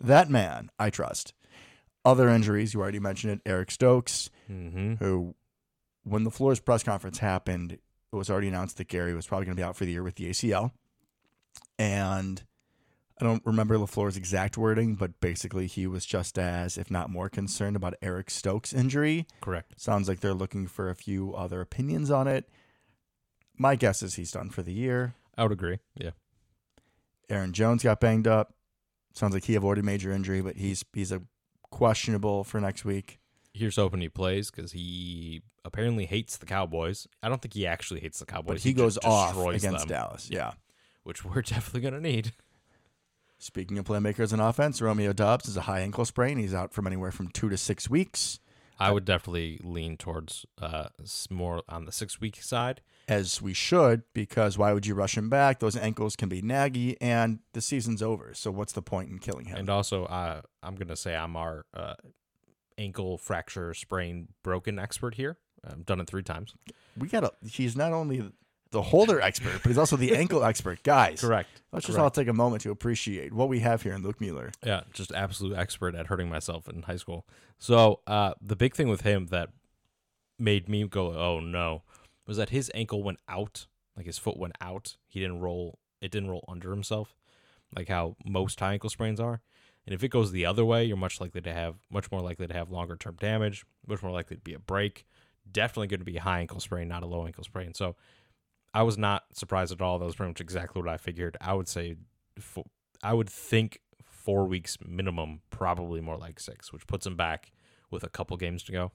that man, I trust. Other injuries, you already mentioned it. Eric Stokes, Mm-hmm. who, when the Flores press conference happened, it was already announced that Gary was probably going to be out for the year with the ACL. And I don't remember LaFleur's exact wording, but basically he was just as, if not more, concerned about Eric Stokes' injury. Correct. Sounds like they're looking for a few other opinions on it. My guess is he's done for the year. I would agree. Yeah. Aaron Jones got banged up. Sounds like he avoided major injury, but he's he's a questionable for next week. Here's hoping he plays because he apparently hates the Cowboys. I don't think he actually hates the Cowboys. But he, just goes off against them, Dallas. Yeah. which we're [LAUGHS] definitely gonna need. Speaking of playmakers on offense, Romeo Doubs is a high ankle sprain. He's out from anywhere from two to six weeks. I would definitely lean towards uh more on the six week side. As we should, because why would you rush him back? Those ankles can be naggy, and the season's over. So what's the point in killing him? And also, uh, I'm gonna say I'm our uh, ankle fracture, sprain, broken expert here. I've done it three times. we gotta. He's not only the holder expert, but he's also the ankle [LAUGHS] expert. Guys, Correct. let's just all take a moment to appreciate what we have here in Luke Mueller. Yeah, just absolute expert at hurting myself in high school. So uh, the big thing with him that made me go, "Oh no," was that his ankle went out, like his foot went out. He didn't roll; it didn't roll under himself, like how most high ankle sprains are. And if it goes the other way, you're much likely to have much more likely to have longer term damage, much more likely to be a break. Definitely going to be a high ankle sprain, not a low ankle sprain. So I was not surprised at all. That was pretty much exactly what I figured. I would say, fo- I would think four weeks minimum, probably more like six, which puts him back with a couple games to go.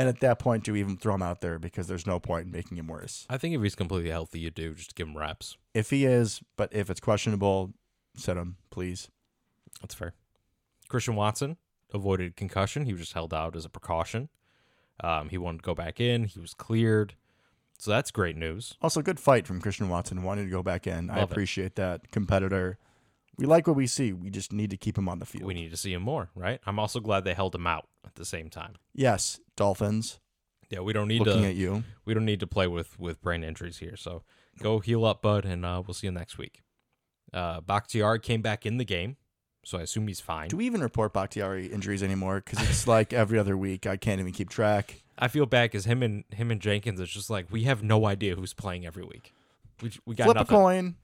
And at that point, do we even throw him out there because there's no point in making him worse? I think if he's completely healthy, you do just give him reps. If he is, but if it's questionable, set him, please. That's fair. Christian Watson avoided concussion. He was just held out as a precaution. Um, he wanted to go back in. He was cleared. So that's great news. Also, good fight from Christian Watson, wanting to go back in. I Love it. appreciate that competitor. We like what we see. We just need to keep him on the field. We need to see him more, right? I'm also glad they held him out at the same time. yes, Dolphins Yeah, we don't need looking to at you. we don't need to play with with brain injuries here. So go heal up, bud, and uh, we'll see you next week. Uh, Bakhtiari came back in the game, so I assume he's fine. Do we even report Bakhtiari injuries anymore? Because it's like every other week. I can't even keep track. I feel bad because him and him and Jenkins. It's just like we have no idea who's playing every week. We we got Flip nothing. a coin.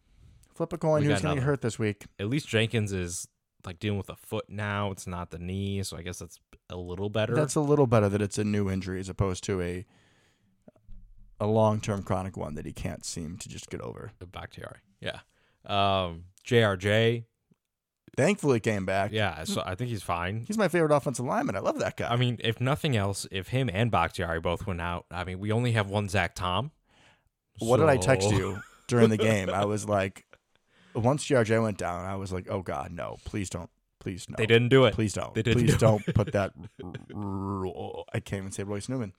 Flip a coin. We Who's going to get hurt this week? At least Jenkins is like dealing with a foot now. It's not the knee, so I guess that's a little better. That's a little better that it's a new injury as opposed to a a long term chronic one that he can't seem to just get over. Bakhtiari. Yeah. Um, JRJ. Thankfully, came back. Yeah. So I think he's fine. He's my favorite offensive lineman. I love that guy. I mean, if nothing else, if him and Bakhtiari both went out, I mean, we only have one Zach Tom. what did I text you during the [LAUGHS] game? I was like, once JRJ went down, I was like, oh God, no, please don't, please no. They didn't do it. Please don't. They didn't Please do don't [LAUGHS] put that. I can't even say Royce Newman.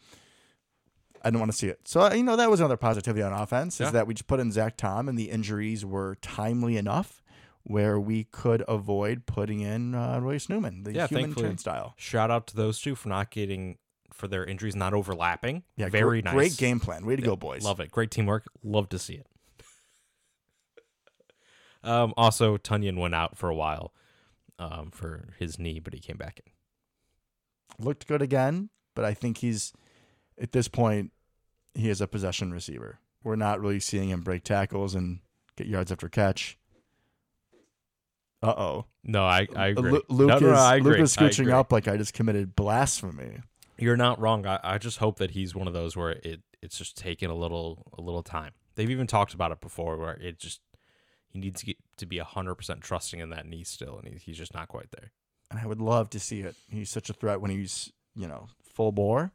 I didn't want to see it. So you know that was another positivity on offense Yeah. is that we just put in Zach Tom and the injuries were timely enough where we could avoid putting in uh, Royce Newman, the Yeah, human turnstile. Shout out to those two for not getting for their injuries not overlapping. Yeah, very great, nice. Great game plan. Way to go, boys. Love it. Great teamwork. Love to see it. Um, also, Tonyan went out for a while. um, for his knee, but he came back in. Looked good again, but I think he's at this point he is a possession receiver. We're not really seeing him break tackles and get yards after catch. Uh oh. No, I, I agree. Luke, Luke, no, no, no, is, I agree. Luke is scooching up like I just committed blasphemy. You're not wrong. I, I just hope that he's one of those where it it's just taking a little a little time. They've even talked about it before, where it just he needs to get to be hundred percent trusting in that knee still, and he, he's just not quite there. And I would love to see it. He's such a threat when he's, you know, full bore.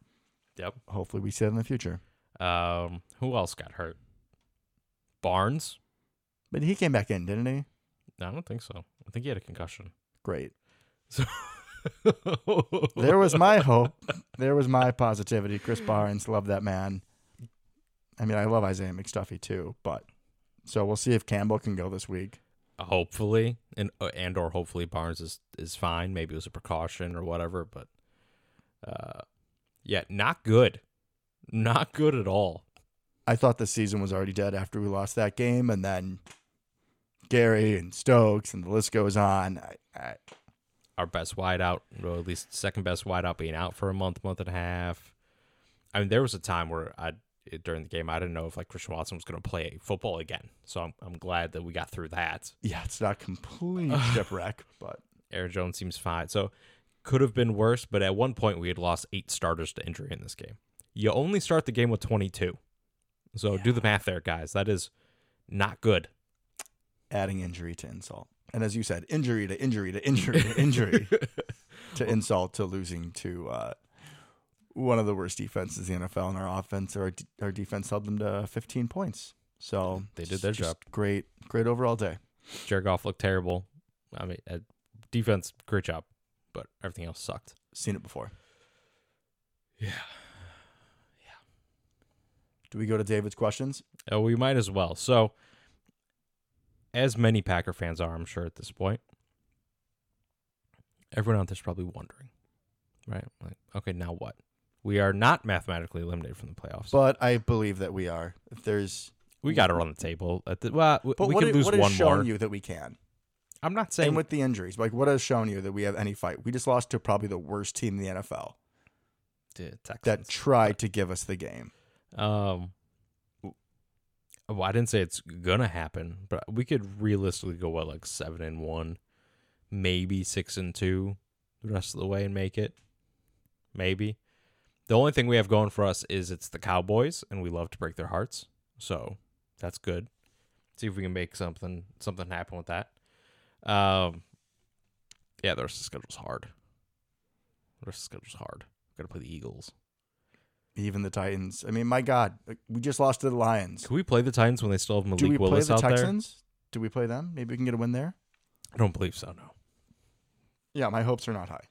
Yep. Hopefully we see it in the future. Um, who else got hurt? Barnes? But he came back in, didn't he? No, I don't think so. I think he had a concussion. Great. So [LAUGHS] There was my [LAUGHS] hope. There was my positivity. Krys Barnes, love that man. I mean, I love Isaiah McDuffie too, but so we'll see if Campbell can go this week. hopefully, and uh, and or hopefully Barnes is is fine. Maybe it was a precaution or whatever, but uh, yeah, not good, not good at all. I thought the season was already dead after we lost that game, and then Gary and Stokes, and the list goes on. I, I, Our best wideout, or at least second best wideout, being out for a month, month and a half. I mean, there was a time where I during the game I didn't know if like Christian Watson was going to play football again. So I'm I'm glad that we got through that. yeah, it's not complete [LAUGHS] shipwreck, but Aaron Jones seems fine. So could have been worse, but at one point we had lost eight starters to injury in this game. You only start the game with 22. So do the math there, guys. That is not good. adding injury to insult. And as you said, injury to injury to injury to [LAUGHS] injury [LAUGHS] to insult to losing to uh, one of the worst defenses in the NFL and our offense. Our, our defense held them to 15 points. So They did their job. Great, great overall day. Jared Goff looked terrible. I mean, uh, defense, great job, but everything else sucked. Seen it before. Yeah. Yeah. Do we go to David's questions? Oh, we might as well. So, as many Packer fans are, I'm sure at this point, everyone out there's probably wondering, right? Like, okay, now what? We are not mathematically eliminated from the playoffs. But I believe that we are. If there's, we got it on the table. At the, well, but we what, could lose what has one shown more. you that we can? I'm not saying and with the injuries, like what has shown you that we have any fight? We just lost to probably the worst team in the NFL Texans. that tried to give us the game. Um, well, I didn't say it's gonna happen, but we could realistically go what like seven and one, maybe six and two, the rest of the way and make it. Maybe. The only thing we have going for us is it's the Cowboys, and we love to break their hearts, so that's good. See if we can make something something happen with that. Um, yeah, the rest of the schedule's hard. The rest of the schedule's hard. Got to play the Eagles. Even the Titans. I mean, my God, we just lost to the Lions. Can we play the Titans when they still have Malik Do we play Willis the out there? Texans? Do we play them? Maybe we can get a win there. I don't believe so. No. Yeah, my hopes are not high.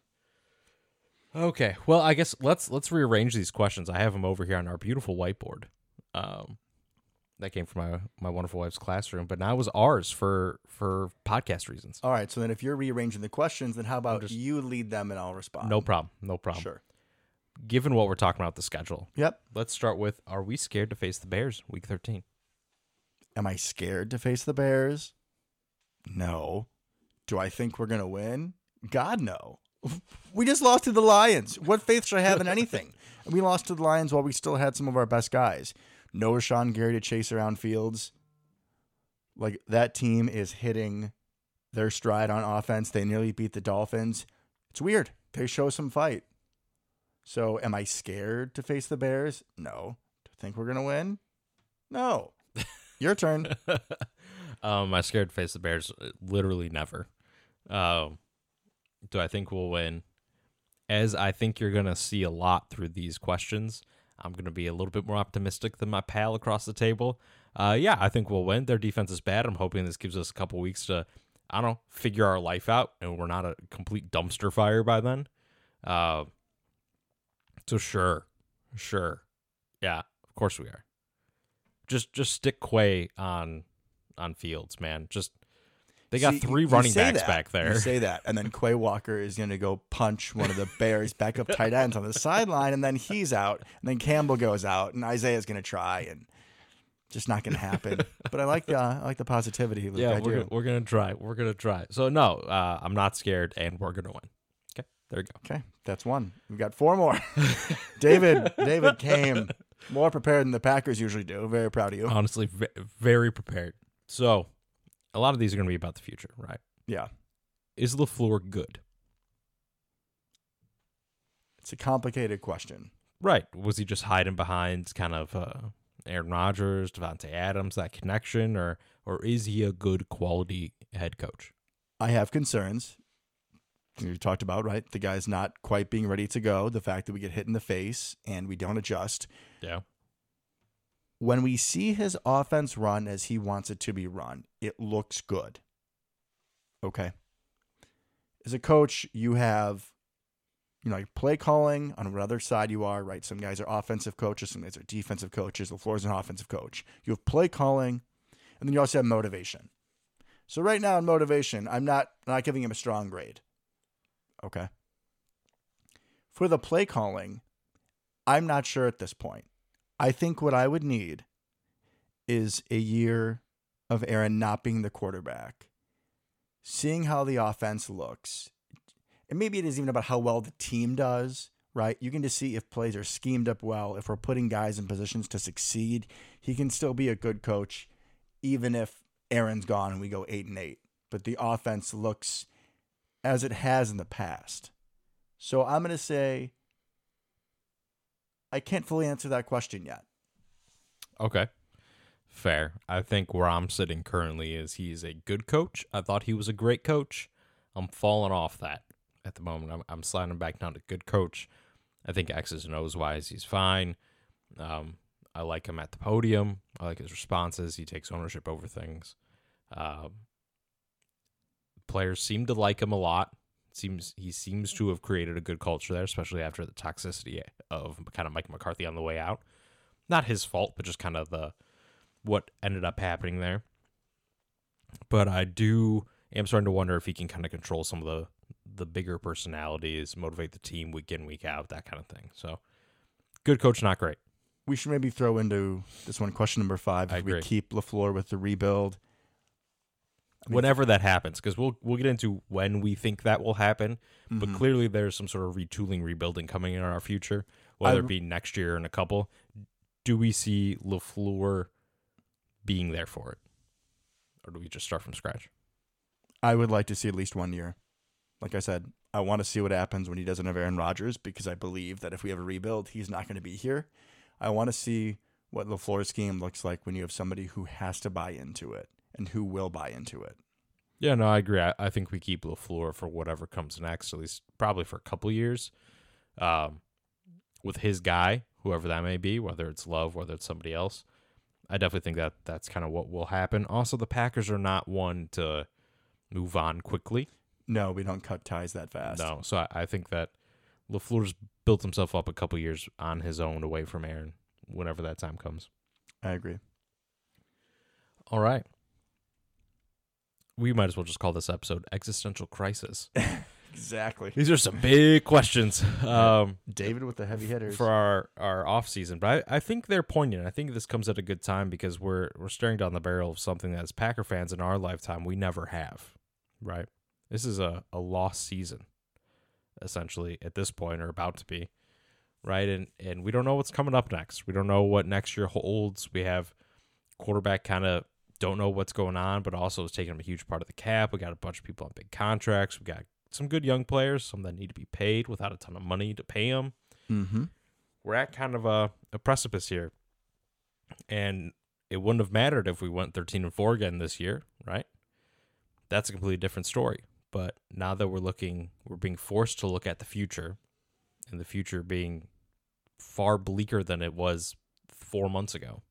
Okay. Well, I guess let's let's rearrange these questions. I have them over here on our beautiful whiteboard. Um, that came from my my wonderful wife's classroom, but now it was ours for for podcast reasons. All right. So then, if you're rearranging the questions, then how about just- you lead them and I'll respond? No problem. No problem. Sure. Given what we're talking about the schedule, Yep. let's start with: Are we scared to face the Bears week thirteen? Am I scared to face the Bears? No. Do I think we're gonna win? God no. We just lost to the Lions. What faith should I have in anything? And we lost to the Lions while we still had some of our best guys. No Rashan Gary to chase around fields. Like that team is hitting their stride on offense. They nearly beat the Dolphins. It's weird. They show some fight. So am I scared to face the Bears? No. Do I think we're gonna win? No. [LAUGHS] Your turn. [LAUGHS] um, I scared to face the Bears. Literally never. Um, do I think we'll win? As I think you're gonna see a lot through these questions, I'm gonna be a little bit more optimistic than my pal across the table. Uh, yeah, I think we'll win. Their defense is bad. I'm hoping this gives us a couple weeks to, I don't know, figure our life out, and we're not a complete dumpster fire by then. Uh, so sure, sure, yeah, of course we are. Just just stick Quay on on Fields, man. Just they got See, three you running say backs that. back there. You say that, and then Quay Walker is going to go punch one of the Bears' backup tight ends on the sideline, and then he's out, and then Campbell goes out, and Isaiah's going to try, and just not going to happen. but I like the uh, I like the positivity. Luke. yeah, I we're do. gonna, we're gonna try. We're gonna try. So no, uh, I'm not scared, and we're gonna win. Okay, there you go. Okay, that's one. We've got four more. [LAUGHS] David David came more prepared than the Packers usually do. Very proud of you. Honestly, ve- very prepared. So a lot of these are gonna be about the future, right? yeah, Is LaFleur good? it's a complicated question. Right. Was he just hiding behind kind of uh, Aaron Rodgers, Davante Adams, that connection, or or is he a good quality head coach? I have concerns. We talked about right. The guy's not quite being ready to go. The fact that we get hit in the face and we don't adjust. Yeah. When we see his offense run as he wants it to be run, it looks good. Okay. As a coach, you have, you know, your play calling on whatever side you are, right? Some guys are offensive coaches, some guys are defensive coaches. LaFleur's an offensive coach. You have play calling, and then you also have motivation. So right now in motivation, I'm not not giving him a strong grade. Okay. For the play calling, I'm not sure at this point. I think what I would need is a year of Aaron not being the quarterback, seeing how the offense looks, and maybe it is even about how well the team does, right? You can just see if plays are schemed up well, if we're putting guys in positions to succeed. He can still be a good coach, even if Aaron's gone and we go eight and eight. But the offense looks as it has in the past. So I'm going to say I can't fully answer that question yet. Okay. Fair. I think where I'm sitting currently is he's a good coach. I thought he was a great coach. I'm falling off that at the moment. I'm, I'm sliding back down to good coach. I think X's and O's wise, he's fine. Um, I like him at the podium. I like his responses. He takes ownership over things. Um, players seem to like him a lot. Seems he seems to have created a good culture there, especially after the toxicity of kind of Mike McCarthy on the way out. Not his fault, but just kind of the what ended up happening there. But I do am starting to wonder if he can kind of control some of the the bigger personalities, motivate the team week in week out, that kind of thing. So, good coach, not great. We should maybe throw into this one question number five. I If we keep LaFleur with the rebuild. I mean, Whenever that happens, because we'll we'll get into when we think that will happen. But mhm. clearly, there's some sort of retooling, rebuilding coming in our future, whether I- it be next year or in a couple. Do we see LaFleur being there for it, or do we just start from scratch? I would like to see at least one year. Like I said, I want to see what happens when he doesn't have Aaron Rodgers because I believe that if we have a rebuild, he's not going to be here. I want to see what LaFleur's scheme looks like when you have somebody who has to buy into it and who will buy into it. Yeah, no, I agree. I, I think we keep LaFleur for whatever comes next, at least probably for a couple years, um, with his guy, whoever that may be, whether it's Love, whether it's somebody else. I definitely think that that's kind of what will happen. Also, the Packers are not one to move on quickly. No, we don't cut ties that fast. No, so I, I think that LaFleur's built himself up a couple years on his own away from Aaron. Whenever that time comes. I agree. All right. We might as well just call this episode "Existential Crisis." [LAUGHS] Exactly. These are some big questions um, David with the heavy hitters. for our our off season, but I, I think they're poignant. I think this comes at a good time because we're we're staring down the barrel of something that as Packer fans in our lifetime we never have. Right. This is a, a lost season, essentially at this point or about to be. Right. And and we don't know what's coming up next. We don't know what next year holds. We have quarterback kind of don't know what's going on, but also is taking up a huge part of the cap. We got a bunch of people on big contracts. We got some good young players, some that need to be paid without a ton of money to pay them. mm-hmm. We're at kind of a, a precipice here. And it wouldn't have mattered if we went 13 and 4 again this year, right? That's a completely different story. But now that we're looking, we're being forced to look at the future, and the future being far bleaker than it was four months ago,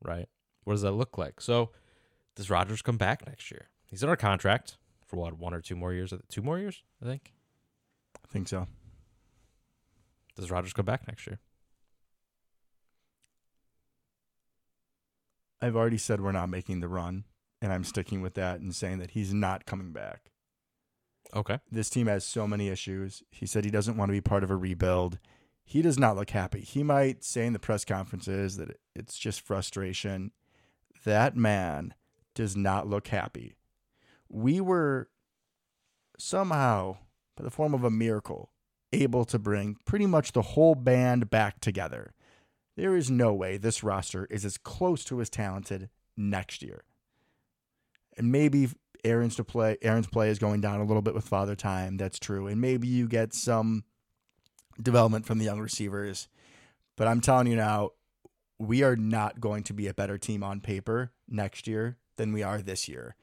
right? What does that look like? So, does Rodgers come back next year? He's under contract for what, one or two more years? Two more years, I think. I think so. Does Rodgers come back next year? I've already said we're not making the run, and I'm sticking with that and saying that he's not coming back. Okay. This team has so many issues. He said he doesn't want to be part of a rebuild. He does not look happy. He might say in the press conferences that it's just frustration. That man does not look happy. We were somehow, by the form of a miracle, able to bring pretty much the whole band back together. There is no way this roster is as close to as talented next year. And maybe Aaron's to play Aaron's play is going down a little bit with father time. That's true. And maybe you get some development from the young receivers. But I'm telling you now, we are not going to be a better team on paper next year than we are this year.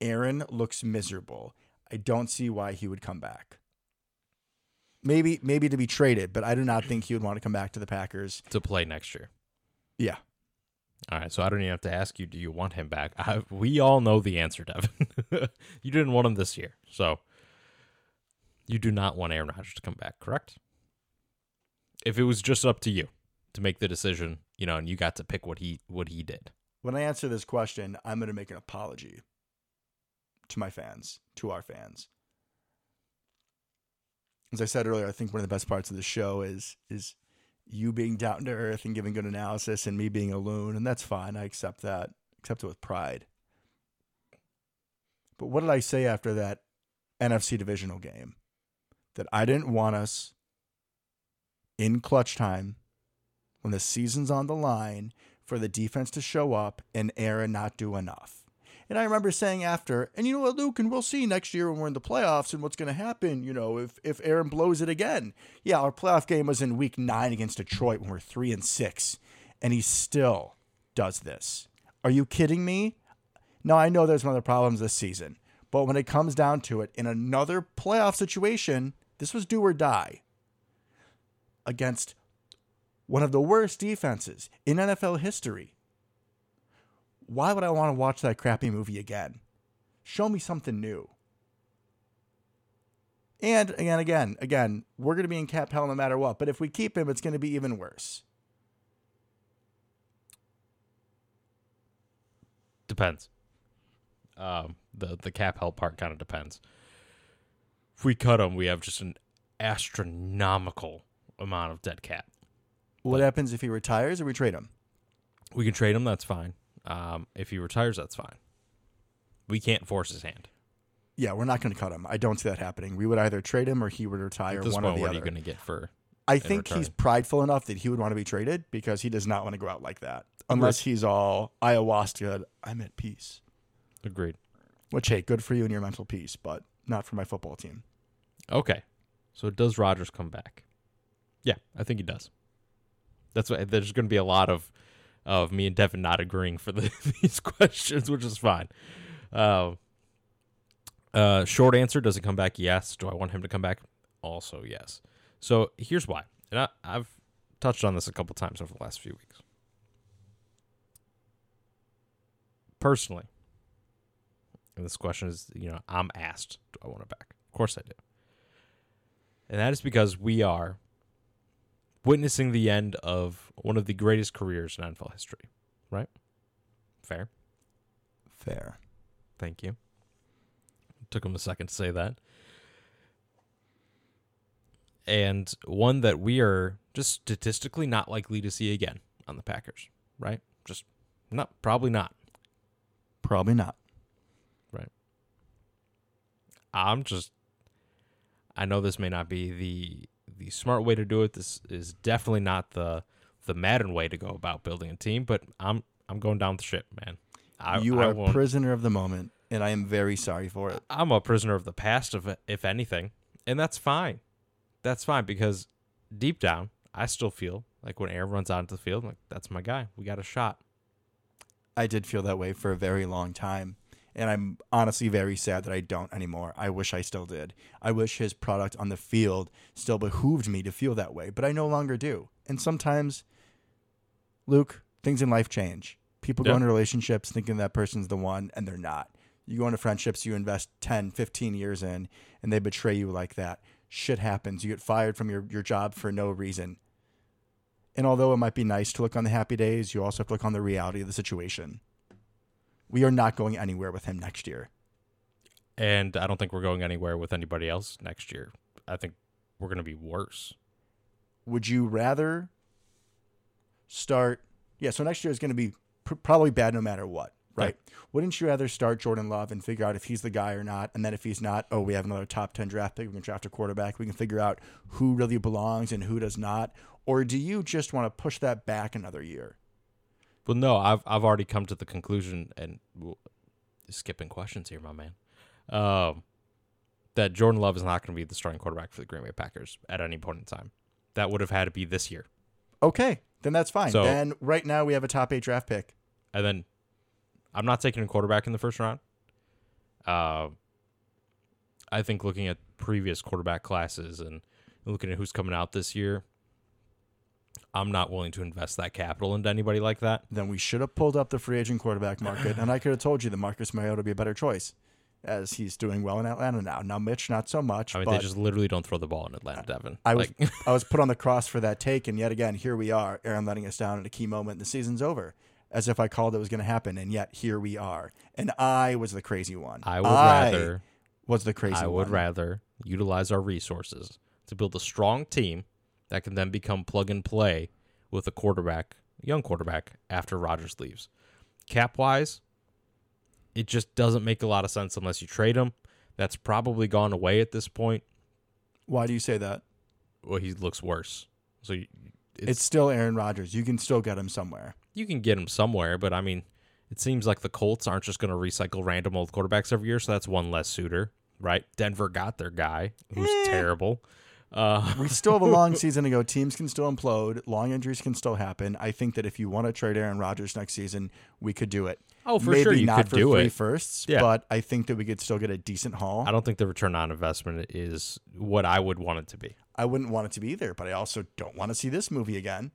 Aaron looks miserable. I don't see why he would come back. Maybe maybe to be traded, but I do not think he would want to come back to the Packers. to play next year. Yeah. All right, so I don't even have to ask you. Do you want him back? I, we all know the answer, Devin. [LAUGHS] you didn't want him this year, so you do not want Aaron Rodgers to come back, correct? If it was just up to you to make the decision, you know, and you got to pick what he what he did. When I answer this question, I'm going to make an apology to my fans, to our fans. As I said earlier, I think one of the best parts of the show is is you being down to earth and giving good analysis and me being a loon, and that's fine. I accept that. Accept it with pride. But what did I say after that NFC divisional game? That I didn't want us in clutch time when the season's on the line for the defense to show up and Aaron not do enough. And I remember saying after, and you know what, Luke, and we'll see next year when we're in the playoffs and what's going to happen, you know, if, if Aaron blows it again. Yeah, our playoff game was in week nine against Detroit when we're three and six, and he still does this. Are you kidding me? Now, I know there's some other problems this season, but when it comes down to it, in another playoff situation, this was do or die against one of the worst defenses in NFL history. Why would I want to watch that crappy movie again? Show me something new. And again, again, again, we're going to be in cap hell no matter what. But if we keep him, it's going to be even worse. Depends. Um, the the cap hell part kind of depends. If we cut him, we have just an astronomical amount of dead cap. What happens if he retires or we trade him? We can trade him. That's fine. Um, if he retires, that's fine. We can't force his hand. Yeah, we're not going to cut him. I don't see that happening. We would either trade him or he would retire. At this one point, or the what other. are you going to get for? I in think he's prideful enough that he would want to be traded because he does not want to go out like that. Unless he's all ayahuasca, I'm at peace. Agreed. Which, hey, good for you and your mental peace, but not for my football team. Okay. So does Rodgers come back? Yeah, I think he does. That's why there's going to be a lot of of me and Devin not agreeing for the, [LAUGHS] these questions, which is fine. Uh, uh, short answer: Does it come back? Yes. Do I want him to come back? Also, yes. So here's why, and I, I've touched on this a couple times over the last few weeks. Personally, and this question is, you know, I'm asked, do I want it back? Of course I do. And that is because we are witnessing the end of one of the greatest careers in NFL history, right? Fair. Fair. Thank you. Took him a second to say that. And one that we are just statistically not likely to see again on the Packers, right? Just not, probably not. Probably not. Right. I'm just I know this may not be the the smart way to do it. This is definitely not the the Madden way to go about building a team, but I'm I'm going down the ship, man. I, you I are a won't- prisoner of the moment, and I am very sorry for it. I'm a prisoner of the past, if if anything, and that's fine. That's fine because deep down, I still feel like when Aaron runs out into the field, I'm like that's my guy. We got a shot. I did feel that way for a very long time. And I'm honestly very sad that I don't anymore. I wish I still did. I wish his product on the field still behooved me to feel that way, but I no longer do. And sometimes, Luke, things in life change. People go into relationships thinking that person's the one, and they're not. You go into friendships you invest 10, 15 years in, and they betray you like that. Shit happens. You get fired from your, your job for no reason. And although it might be nice to look on the happy days, you also have to look on the reality of the situation. We are not going anywhere with him next year. And I don't think we're going anywhere with anybody else next year. I think we're going to be worse. would you rather start? Yeah, so next year is going to be pr- probably bad no matter what, right? Wouldn't you rather start Jordan Love and figure out if he's the guy or not? And then if he's not, oh, we have another top 10 draft pick. We can draft a quarterback. We can figure out who really belongs and who does not. Or do you just want to push that back another year? Well, no, I've I've already come to the conclusion, and skipping questions here, my man. Um, that Jordan Love is not going to be the starting quarterback for the Green Bay Packers at any point in time. That would have had to be this year, Okay, then that's fine. So- then right now we have a top eight draft pick. and then I'm not taking a quarterback in the first round. Uh, I think looking at previous quarterback classes and looking at who's coming out this year, I'm not willing to invest that capital into anybody like that. Then we should have pulled up the free agent quarterback market, and I could have told you that Marcus Mariota would be a better choice, as he's doing well in Atlanta now. Now Mitch, not so much. I mean, they just literally don't throw the ball in Atlanta, Devin. I was Like, [LAUGHS] I was put on the [LAUGHS] cross for that take, and yet again, here we are. Aaron letting us down at a key moment. The season's over, as if I called it was going to happen, and yet here we are. And I was the crazy one. I would rather was the crazy. I would one. rather utilize our resources to build a strong team that can then become plug and play with a quarterback, young quarterback, after Rodgers leaves. Cap wise, it just doesn't make a lot of sense unless you trade him. That's probably gone away at this point. Why do you say that? Well, he looks worse. So you, It's, it's, still Aaron Rodgers. You can still get him somewhere. you can get him somewhere, but I mean, it seems like the Colts aren't just going to recycle random old quarterbacks every year, so that's one less suitor, right? Denver got their guy, who's Eh. terrible. Uh, We still have a long [LAUGHS] season to go. Teams can still implode. Long injuries can still happen. I think that if you want to trade Aaron Rodgers next season, we could do it. oh, for Maybe sure, you not could for do three it. firsts, Yeah. but I think that we could still get a decent haul. I don't think the return on investment is what I would want it to be. I wouldn't want it to be either, but I also don't want to see this movie again.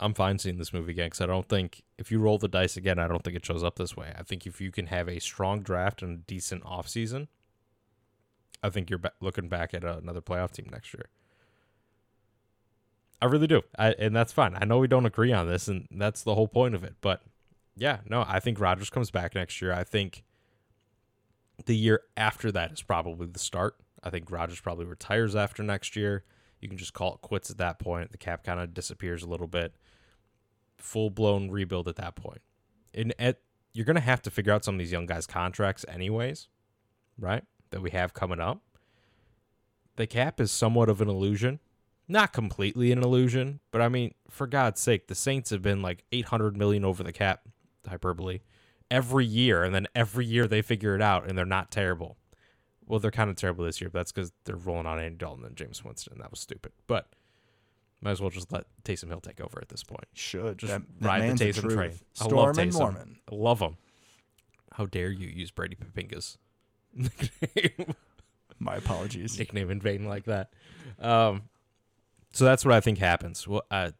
I'm fine seeing this movie again because I don't think if you roll the dice again, I don't think it shows up this way. I think if you can have a strong draft and a decent offseason, I think you're ba- looking back at uh, another playoff team next year. I really do, I, and that's fine. I know we don't agree on this, and that's the whole point of it. But yeah, no, I think Rodgers comes back next year. I think the year after that is probably the start. I think Rodgers probably retires after next year. You can just call it quits at that point. The cap kind of disappears a little bit. Full blown rebuild at that point. And at you're gonna have to figure out some of these young guys' contracts anyways, right? That we have coming up. The cap is somewhat of an illusion. Not completely an illusion, but I mean, for God's sake, the Saints have been like 800 million over the cap, hyperbole, every year, and then every year they figure it out, and they're not terrible. Well, they're kind of terrible this year, but that's because they're rolling on Andy Dalton and Jameis Winston. That was stupid. But might as well just let Taysom Hill take over at this point. Should Just that, that ride the Taysom train. I love and Taysom. Mormon. I love him. How dare you use Brady Papinga's nickname, [LAUGHS] My apologies. nickname in vain like that? Um, so that's what I think happens. Well, uh,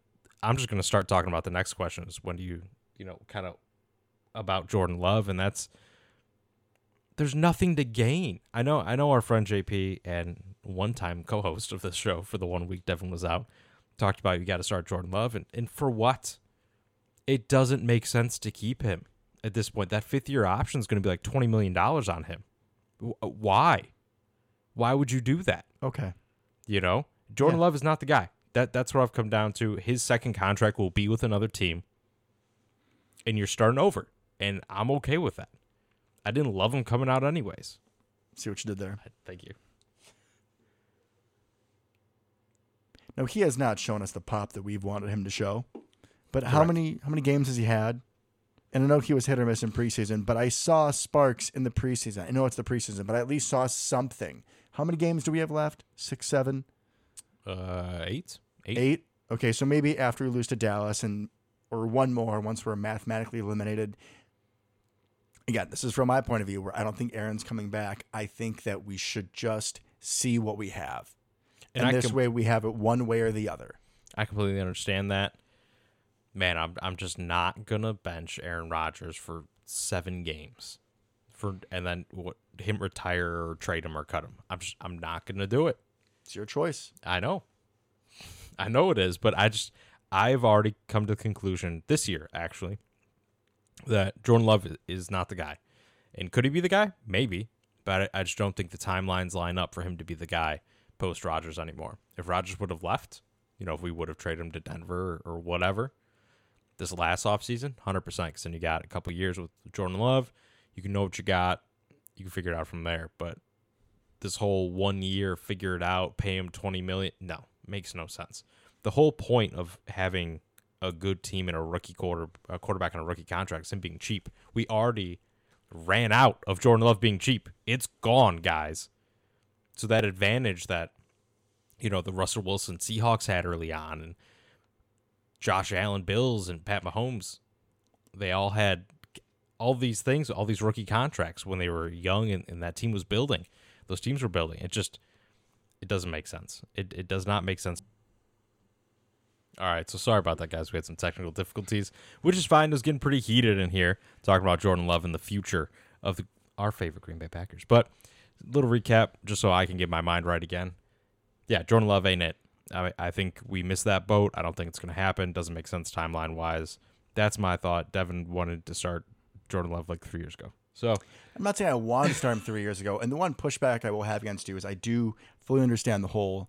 I'm just going to start talking about the next question. Is when do you, you know, kind of about Jordan Love, and that's there's nothing to gain. I know, I know our friend JP and one-time co-host of this show for the one week Devin was out talked about you got to start Jordan Love, and and for what? It doesn't make sense to keep him at this point. That fifth year option is going to be like twenty million dollars on him. Uh, Why? Why would you do that? Okay. You know, Jordan Yeah. Love is not the guy. That that's what I've come down to. His second contract will be with another team, and you're starting over, and I'm okay with that. I didn't love him coming out anyways. See what you did there. Thank you. No, he has not shown us the pop that we've wanted him to show. But how many how many games has he had? And I know he was hit or miss in preseason, but I saw sparks in the preseason. I know it's the preseason, but I at least saw something. How many games do we have left? Six, seven, Uh, eight, eight. eight? Okay, so maybe after we lose to Dallas and or one more once we're mathematically eliminated. Again, this is from my point of view where I don't think Aaron's coming back. I think that we should just see what we have. And And, this com- way we have it one way or the other. I completely understand that. Man, I'm I'm just not gonna bench Aaron Rodgers for seven games, for and then what him retire or trade him or cut him. I'm just I'm not gonna do it. It's your choice. I know, I know it is, but I just I've already come to the conclusion this year actually that Jordan Love is not the guy, and could he be the guy? Maybe, but I, I just don't think the timelines line up for him to be the guy post Rodgers anymore. If Rodgers would have left, You know, if we would have traded him to Denver or, or whatever. This last offseason, 100%, because then you got a couple years with Jordan Love. You can know what you got. You can figure it out from there. But this whole one year, figure it out, pay him 20 million, no, makes no sense. The whole point of having a good team and a rookie quarter, a quarterback on a rookie contract is him being cheap. We already ran out of Jordan Love being cheap. It's gone, guys. So that advantage that you know the Russell Wilson Seahawks had early on, and Josh Allen Bills and Pat Mahomes, they all had all these things, all these rookie contracts when they were young and, and that team was building. Those teams were building. It just it doesn't make sense. It it does not make sense. All right, so sorry about that, guys. We had some technical difficulties, which is fine. It was getting pretty heated in here talking about Jordan Love and the future of the, our favorite Green Bay Packers. But little recap, just so I can get my mind right again. Yeah, Jordan Love ain't it. I, I think we missed that boat. I don't think it's going to happen. Doesn't make sense timeline wise. That's my thought. Devin wanted to start Jordan Love like three years ago. So I'm not saying I wanted to start him three years ago. And the one pushback I will have against you is I do fully understand the whole,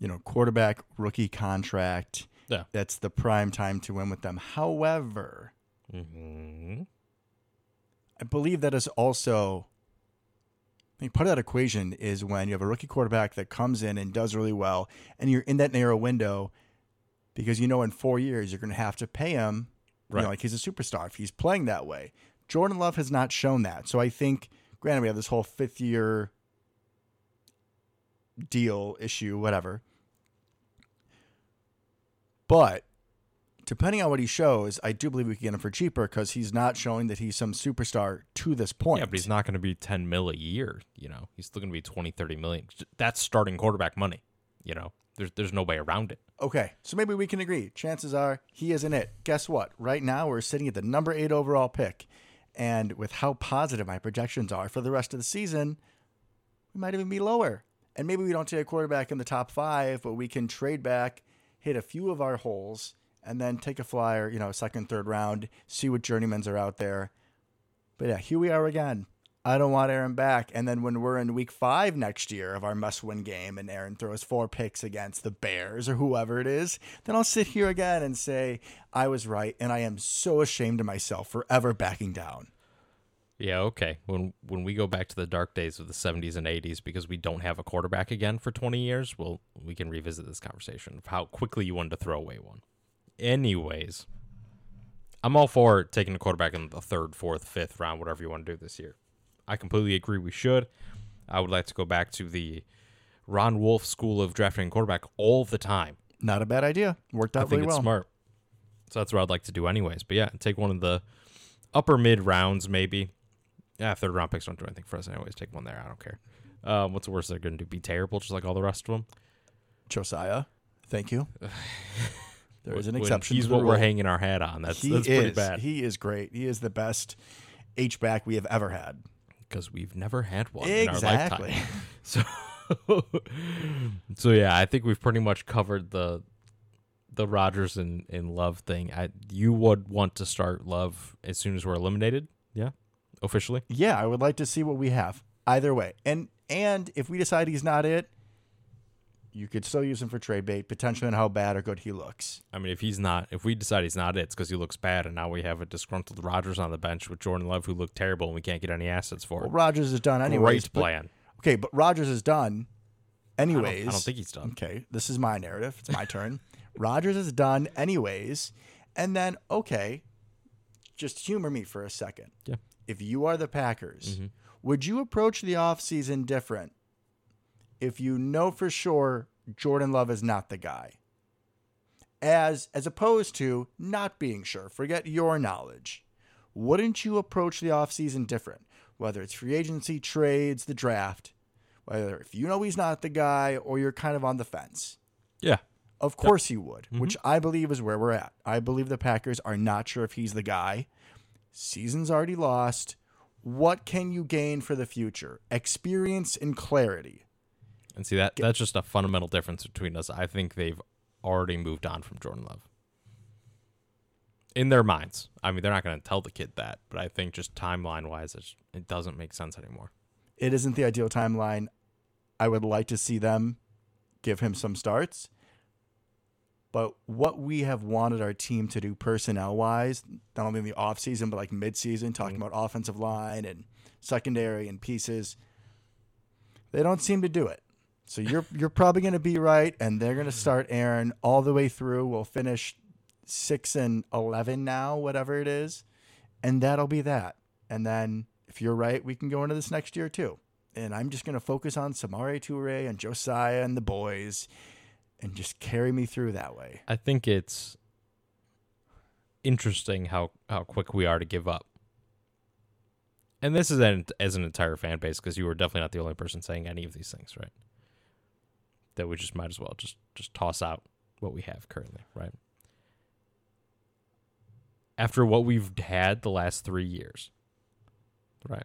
you know, quarterback rookie contract. Yeah. That's the prime time to win with them. However, mhm. I believe that is also I think part of that equation is when you have a rookie quarterback that comes in and does really well, and you're in that narrow window because you know in four years you're going to have to pay him, you know, like he's a superstar if he's playing that way. Jordan Love has not shown that, so I think, granted, we have this whole fifth year deal issue, whatever, but depending on what he shows, I do believe we can get him for cheaper because he's not showing that he's some superstar to this point. yeah, but he's not going to be 10 mil a year. You know, he's still going to be 20, 30 million. That's starting quarterback money. You know, there's there's no way around it. Okay, so maybe we can agree. Chances are he isn't it. Guess what? Right now we're sitting at the number eight overall pick, and with how positive my projections are for the rest of the season, we might even be lower. And maybe we don't take a quarterback in the top five, but we can trade back, hit a few of our holes, and then take a flyer, you know, second, third round, see what journeymans are out there. But yeah, here we are again. I don't want Aaron back. And then when we're in week five next year of our must win game and Aaron throws four picks against the Bears or whoever it is, then I'll sit here again and say, I was right. And I am so ashamed of myself for ever backing down. Yeah, okay. When when we go back to the dark days of the 70s and 80s because we don't have a quarterback again for 20 years, well, we can revisit this conversation of how quickly you wanted to throw away one. Anyways, I'm all for taking a quarterback in the third, fourth, fifth round, whatever you want to do this year. I completely agree we should. I would like to go back to the Ron Wolf school of drafting a quarterback all the time. Not a bad idea. Worked out I think really it's well. smart. So that's what I'd like to do anyways. But yeah, take one of the upper mid rounds maybe. Yeah, third round picks don't do anything for us anyways. Take one there. I don't care. Um, what's the worst they're going to do? Be terrible, just like all the rest of them. Josiah, thank you. [LAUGHS] There is an When exception. He's what we're hanging our hat on. That's he that's is. pretty bad He is great. He is the best H back we have ever had. because we've never had one Exactly. in our lifetime. [LAUGHS] So, [LAUGHS] so yeah, I think we've pretty much covered the the Rodgers and, and Love thing. I, you would want to start Love as soon as we're eliminated. Yeah, officially. Yeah, I would like to see what we have. Either way. And and if we decide he's not it, you could still use him for trade bait, potentially on how bad or good he looks. I mean, if he's not, if we decide he's not it, it's because he looks bad, and now we have a disgruntled Rodgers on the bench with Jordan Love, who looked terrible, and we can't get any assets for Well, him. Rodgers is done anyway. Great but- plan. okay, but Rodgers is done I don't- anyways. I don't think he's done. Okay, this is my narrative. It's my turn. [LAUGHS] Rodgers is done anyways. And then, okay, just humor me for a second. Yeah. If you are the Packers, Mhm. would you approach the offseason different if you know for sure Jordan Love is not the guy? As as opposed to not being sure. Forget your knowledge. Wouldn't you approach the offseason different? Whether it's free agency, trades, the draft, whether if you know he's not the guy or you're kind of on the fence. Yeah. Of course you would, mm-hmm. which I believe is where we're at. I believe the Packers are not sure if he's the guy. Season's already lost. What can you gain for the future? Experience and clarity. And see that that's just a fundamental difference between us. I think they've already moved on from Jordan Love. In their minds. I mean, they're not going to tell the kid that, but I think just timeline wise, it's, it doesn't make sense anymore. It isn't the ideal timeline. I would like to see them give him some starts. But what we have wanted our team to do personnel wise, not only in the offseason, but like midseason, talking mm-hmm. about offensive line and secondary and pieces, they don't seem to do it. So you're you're probably going to be right, and they're going to mm-hmm. start Aaron all the way through. We'll finish six and eleven now, whatever it is, and that'll be that. And then if you're right, we can go into this next year too. And I'm just going to focus on Samori Toure and Josiah and the boys, and just carry me through that way. I think it's interesting how how quick we are to give up. And this is an, as an entire fan base because you were definitely not the only person saying any of these things, right? That we just might as well just just toss out what we have currently, right? After what we've had the last three years, right?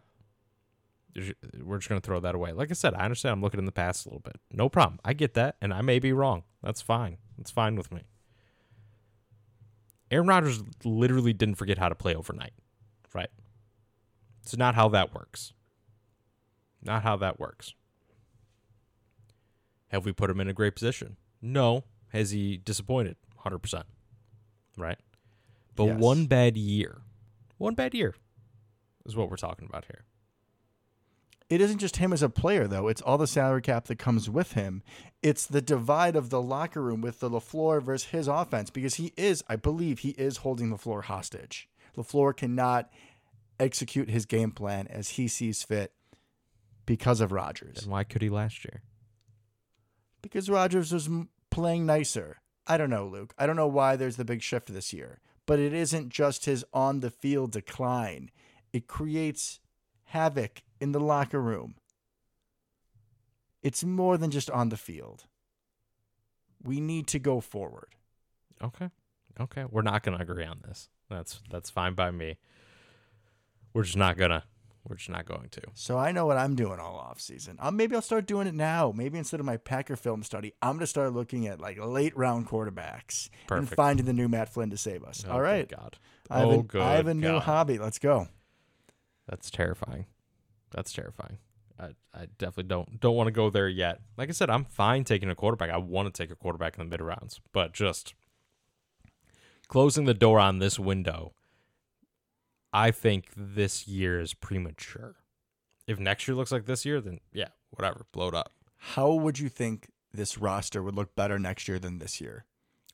We're just going to throw that away. Like I said, I understand I'm looking in the past a little bit. No problem. I get that. And I may be wrong. That's fine. That's fine with me. Aaron Rodgers literally didn't forget how to play overnight, right? It's not how that works. Not how that works. Have we put him in a great position? No. Has he disappointed? 100%. Right? But Yes. one bad year, one bad year is what we're talking about here. It isn't just him as a player, though. It's all the salary cap that comes with him. It's the divide of the locker room with the LaFleur versus his offense because he is, I believe, he is holding LaFleur hostage. LaFleur cannot execute his game plan as he sees fit because of Rodgers. And why could he last year? Because Rodgers was playing nicer. I don't know, Luke. I don't know why there's the big shift this year, but it isn't just his on the field decline. It creates havoc in the locker room. It's more than just on the field. We need to go forward. Okay. Okay. We're not gonna agree on this. That's that's fine by me. We're just not gonna we're just not going to. So I know what I'm doing all off season. Um, maybe I'll start doing it now. Maybe instead of my Packer film study, I'm going to start looking at like late round quarterbacks and finding the new Matt Flynn to save us. All right. Oh, all good. God. I have, oh a, good. I have a new God. hobby. Let's go. That's terrifying. That's terrifying. I, I definitely don't don't want to go there yet. Like I said, I'm fine taking a quarterback. I want to take a quarterback in the mid rounds, but just closing the door on this window, I think this year is premature. If next year looks like this year, then yeah, whatever, blow it up. How would you think this roster would look better next year than this year?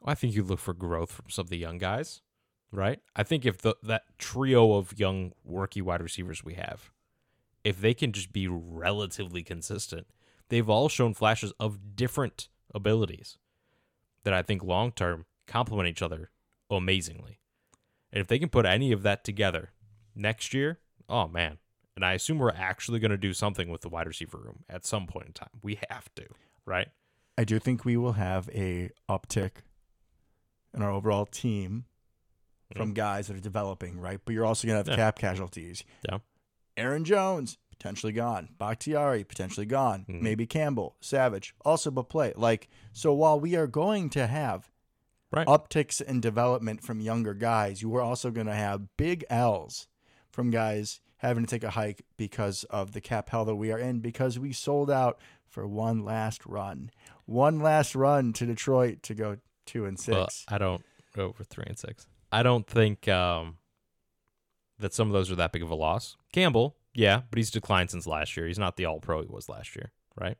I think you look for growth from some of the young guys, right? I think if the that trio of young worky wide receivers we have, if they can just be relatively consistent, they've all shown flashes of different abilities that I think long term complement each other amazingly. And if they can put any of that together next year, oh man. And I assume we're actually going to do something with the wide receiver room at some point in time. We have to, right? I do think we will have a uptick in our overall team from guys that are developing, right? But you're also going to have Yeah. cap casualties. Yeah. Aaron Jones potentially gone. Bakhtiari potentially gone. Mhm. Maybe Campbell, Savage also but play. Like so while we are going to have Right. upticks in development from younger guys, you are also going to have big L's from guys having to take a hike because of the cap hell that we are in because we sold out for one last run. One last run to Detroit to go 2 and 6. Well, I don't go over three and six. I don't think um, that some of those are that big of a loss. Campbell, yeah, but he's declined since last year. He's not the All Pro he was last year, right?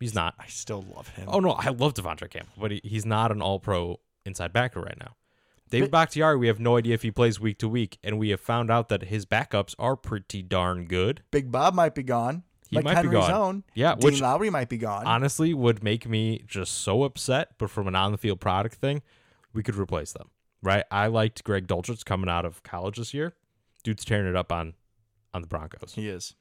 He's not. I still love him. Oh no, I love De'Vondre Campbell, but he, he's not an All Pro inside backer right now. David But- Bakhtiari, we have no idea if he plays week to week, and we have found out that his backups are pretty darn good. Big Bob might be gone. He Mike might be gone. own. Yeah, Dean which Lowry might be gone. honestly would make me just so upset. But from an on the field product thing, we could replace them, right? I liked Greg Dulcich coming out of college this year. Dude's tearing it up on on the Broncos. he is.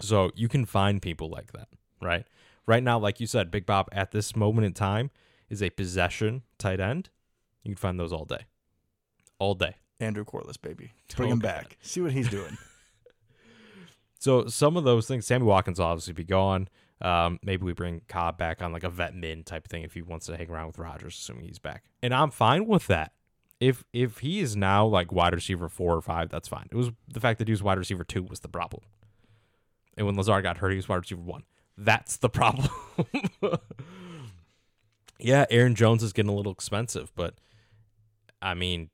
So you can find people like that, right? Right now, like you said, Big Bob at this moment in time is a possession tight end. You can find those all day, all day. Andrew Quarless, baby. Bring Oh, him God. back. See what he's doing. [LAUGHS] [LAUGHS] So some of those things, Sammy Watkins will obviously be gone. Um, maybe we bring Cobb back on like a vet min type thing if he wants to hang around with Rodgers, assuming he's back. And I'm fine with that. If if he is now like wide receiver four or five, that's fine. It was the fact that he was wide receiver two was the problem. And when Lazard got hurt, he was wide receiver one. That's the problem. [LAUGHS] Yeah, Aaron Jones is getting a little expensive, but I mean,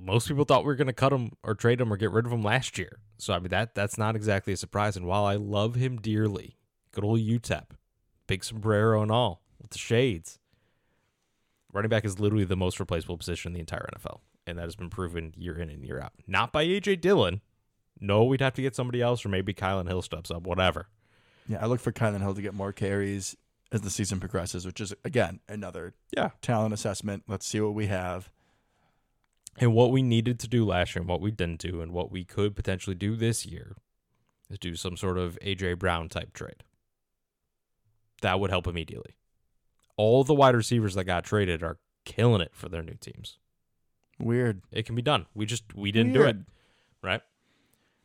most people thought we were going to cut him or trade him or get rid of him last year. So I mean that that's not exactly a surprise. And while I love him dearly, good old UTEP, big sombrero and all with the shades, running back is literally the most replaceable position in the entire NFL, and that has been proven year in and year out. Not by AJ Dillon. No, we'd have to get somebody else, or maybe Kylin Hill steps up, whatever. Yeah, I look for Kylin Hill to get more carries as the season progresses, which is again another Yeah. talent assessment. Let's see what we have. And what we needed to do last year and what we didn't do and what we could potentially do this year is do some sort of AJ Brown type trade. That would help immediately. All the wide receivers that got traded are killing it for their new teams. Weird. It can be done. We just we didn't do it, right?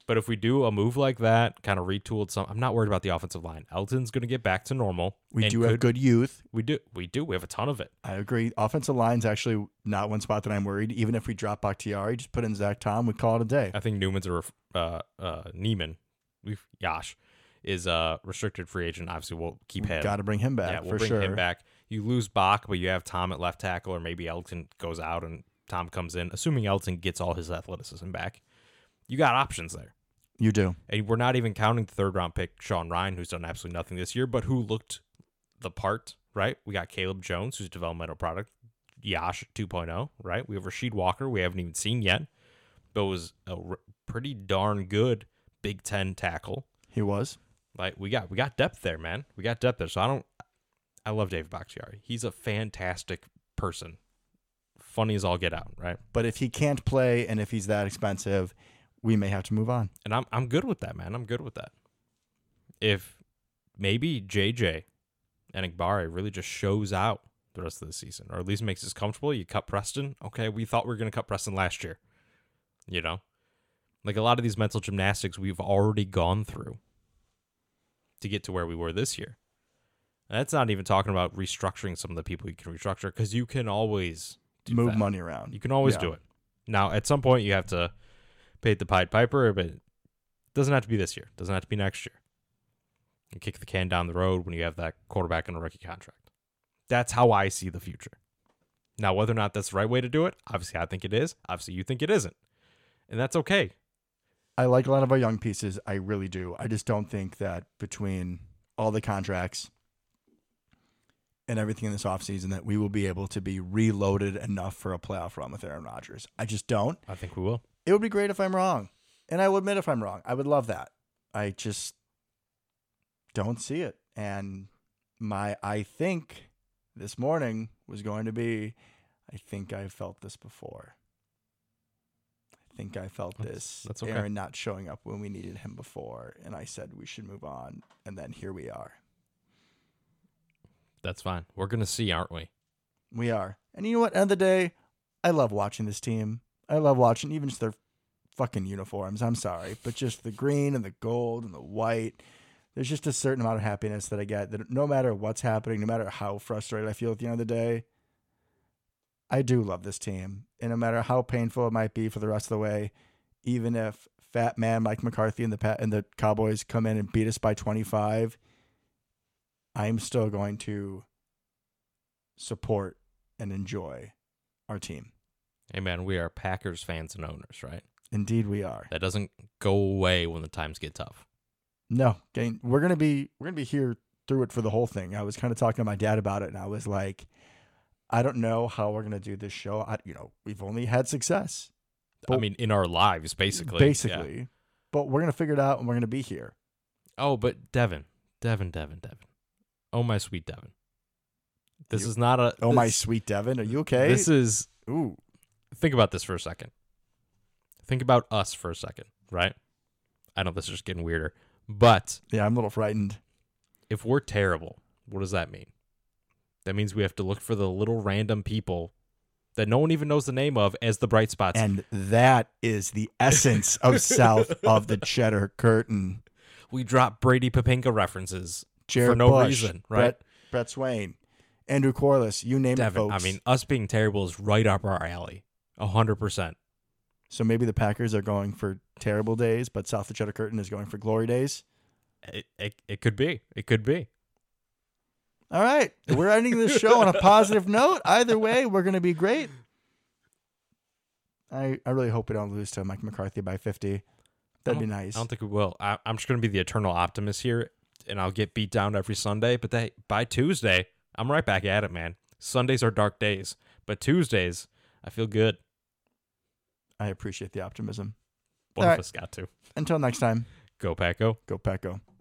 But if we do a move like that, kind of retooled some, I'm not worried about the offensive line. Elgton's going to get back to normal. We do have good youth. We do. We do. We have a ton of it. I agree. Offensive line's actually not one spot that I'm worried. Even if we drop Bakhtiari, just put in Zach Tom, we call it a day. I think Newman's a ref- uh uh Nijman, we've Yosh is a restricted free agent. Obviously, we'll keep him. Got to bring him back yeah, we'll for bring sure. him back. You lose Bach, but you have Tom at left tackle, or maybe Elgton goes out and Tom comes in. Assuming Elgton gets all his athleticism back, you got options there. You do. And we're not even counting the third round pick Sean Rhyan, who's done absolutely nothing this year, but who looked the part. Right? We got Caleb Jones, who's a developmental product. Yosh 2.0, right? We have Rasheed Walker, we haven't even seen yet, but was a r- pretty darn good Big Ten tackle. He was. Like we got we got depth there, man. We got depth there. So I don't I love David Bakhtiari. He's a fantastic person. Funny as all get out, right? But if he can't play and if he's that expensive, we may have to move on. And I'm I'm good with that, man. I'm good with that. If maybe JJ Enagbare really just shows out the rest of the season, or at least makes us comfortable, you cut Preston. Okay, we thought we were gonna cut Preston last year. You know? Like a lot of these mental gymnastics we've already gone through to get to where we were this year. And that's not even talking about restructuring some of the people you can restructure, because you can always move that. money around. You can always Yeah. do it. Now, at some point, you have to pay the Pied Piper, but it doesn't have to be this year. doesn't have to be next year. You kick the can down the road when you have that quarterback in a rookie contract. That's how I see the future. Now, whether or not that's the right way to do it, obviously, I think it is. Obviously, you think it isn't. And that's okay. I like a lot of our young pieces. I really do. I just don't think that between all the contracts and everything in this offseason that we will be able to be reloaded enough for a playoff run with Aaron Rodgers. I just don't. I think we will. It would be great if I'm wrong. And I will admit if I'm wrong. I would love that. I just don't see it. And my I think this morning was going to be I think I felt this before. I think I felt That's- this. that's okay. Aaron not showing up when we needed him before. And I said we should move on. And then here we are. That's fine. We're going to see, aren't we? We are. And you know what? End of the day, I love watching this team. I love watching even just their fucking uniforms. I'm sorry, but just the green and the gold and the white. There's just a certain amount of happiness that I get that no matter what's happening, no matter how frustrated I feel at the end of the day, I do love this team. And no matter how painful it might be for the rest of the way, even if fat man Mike McCarthy and the Pat and the Cowboys come in and beat us by 25, I'm still going to support and enjoy our team. Hey, man, we are Packers fans and owners, right? Indeed, we are. That doesn't go away when the times get tough. No, we're gonna be we're gonna be here through it for the whole thing. I was kind of talking to my dad about it, and I was like, I don't know how we're gonna do this show. I, you know, we've only had success, I mean, in our lives, basically. Yeah. basically, but we're gonna figure it out, and we're gonna be here. Oh, but Devin, Devin, Devin, Devin. Oh my sweet Devin. This You- is not a. Oh my sweet Devin, are you okay? This is. Ooh, Think about this for a second. Think about us for a second, right? I know this is just getting weirder, but yeah, I'm a little frightened. if we're terrible, what does that mean? That means we have to look for the little random people that no one even knows the name of as the bright spots. And that is the essence of [LAUGHS] South of the Cheddar Curtain. we drop Brady Poppinga references Jared for no Bush, reason, right? Brett, Brett Swain, Andrew Quarless, you name Devin, it, folks. I mean, us being terrible is right up our alley. A hundred percent. so maybe the Packers are going for terrible days, but South of the Cheddar Curtain is going for glory days. It, it it could be. It could be. All right. We're ending this show on a [LAUGHS] positive note. Either way, we're going to be great. I, I really hope we don't lose to Mike McCarthy by 50. That'd be nice. I don't think we will. I, I'm just going to be the eternal optimist here, and I'll get beat down every Sunday. But they, by Tuesday, I'm right back at it, man. Sundays are dark days, but Tuesdays, I feel good. I appreciate the optimism. One All of right. us got to. Until next time, Go, Paco. go Pack go.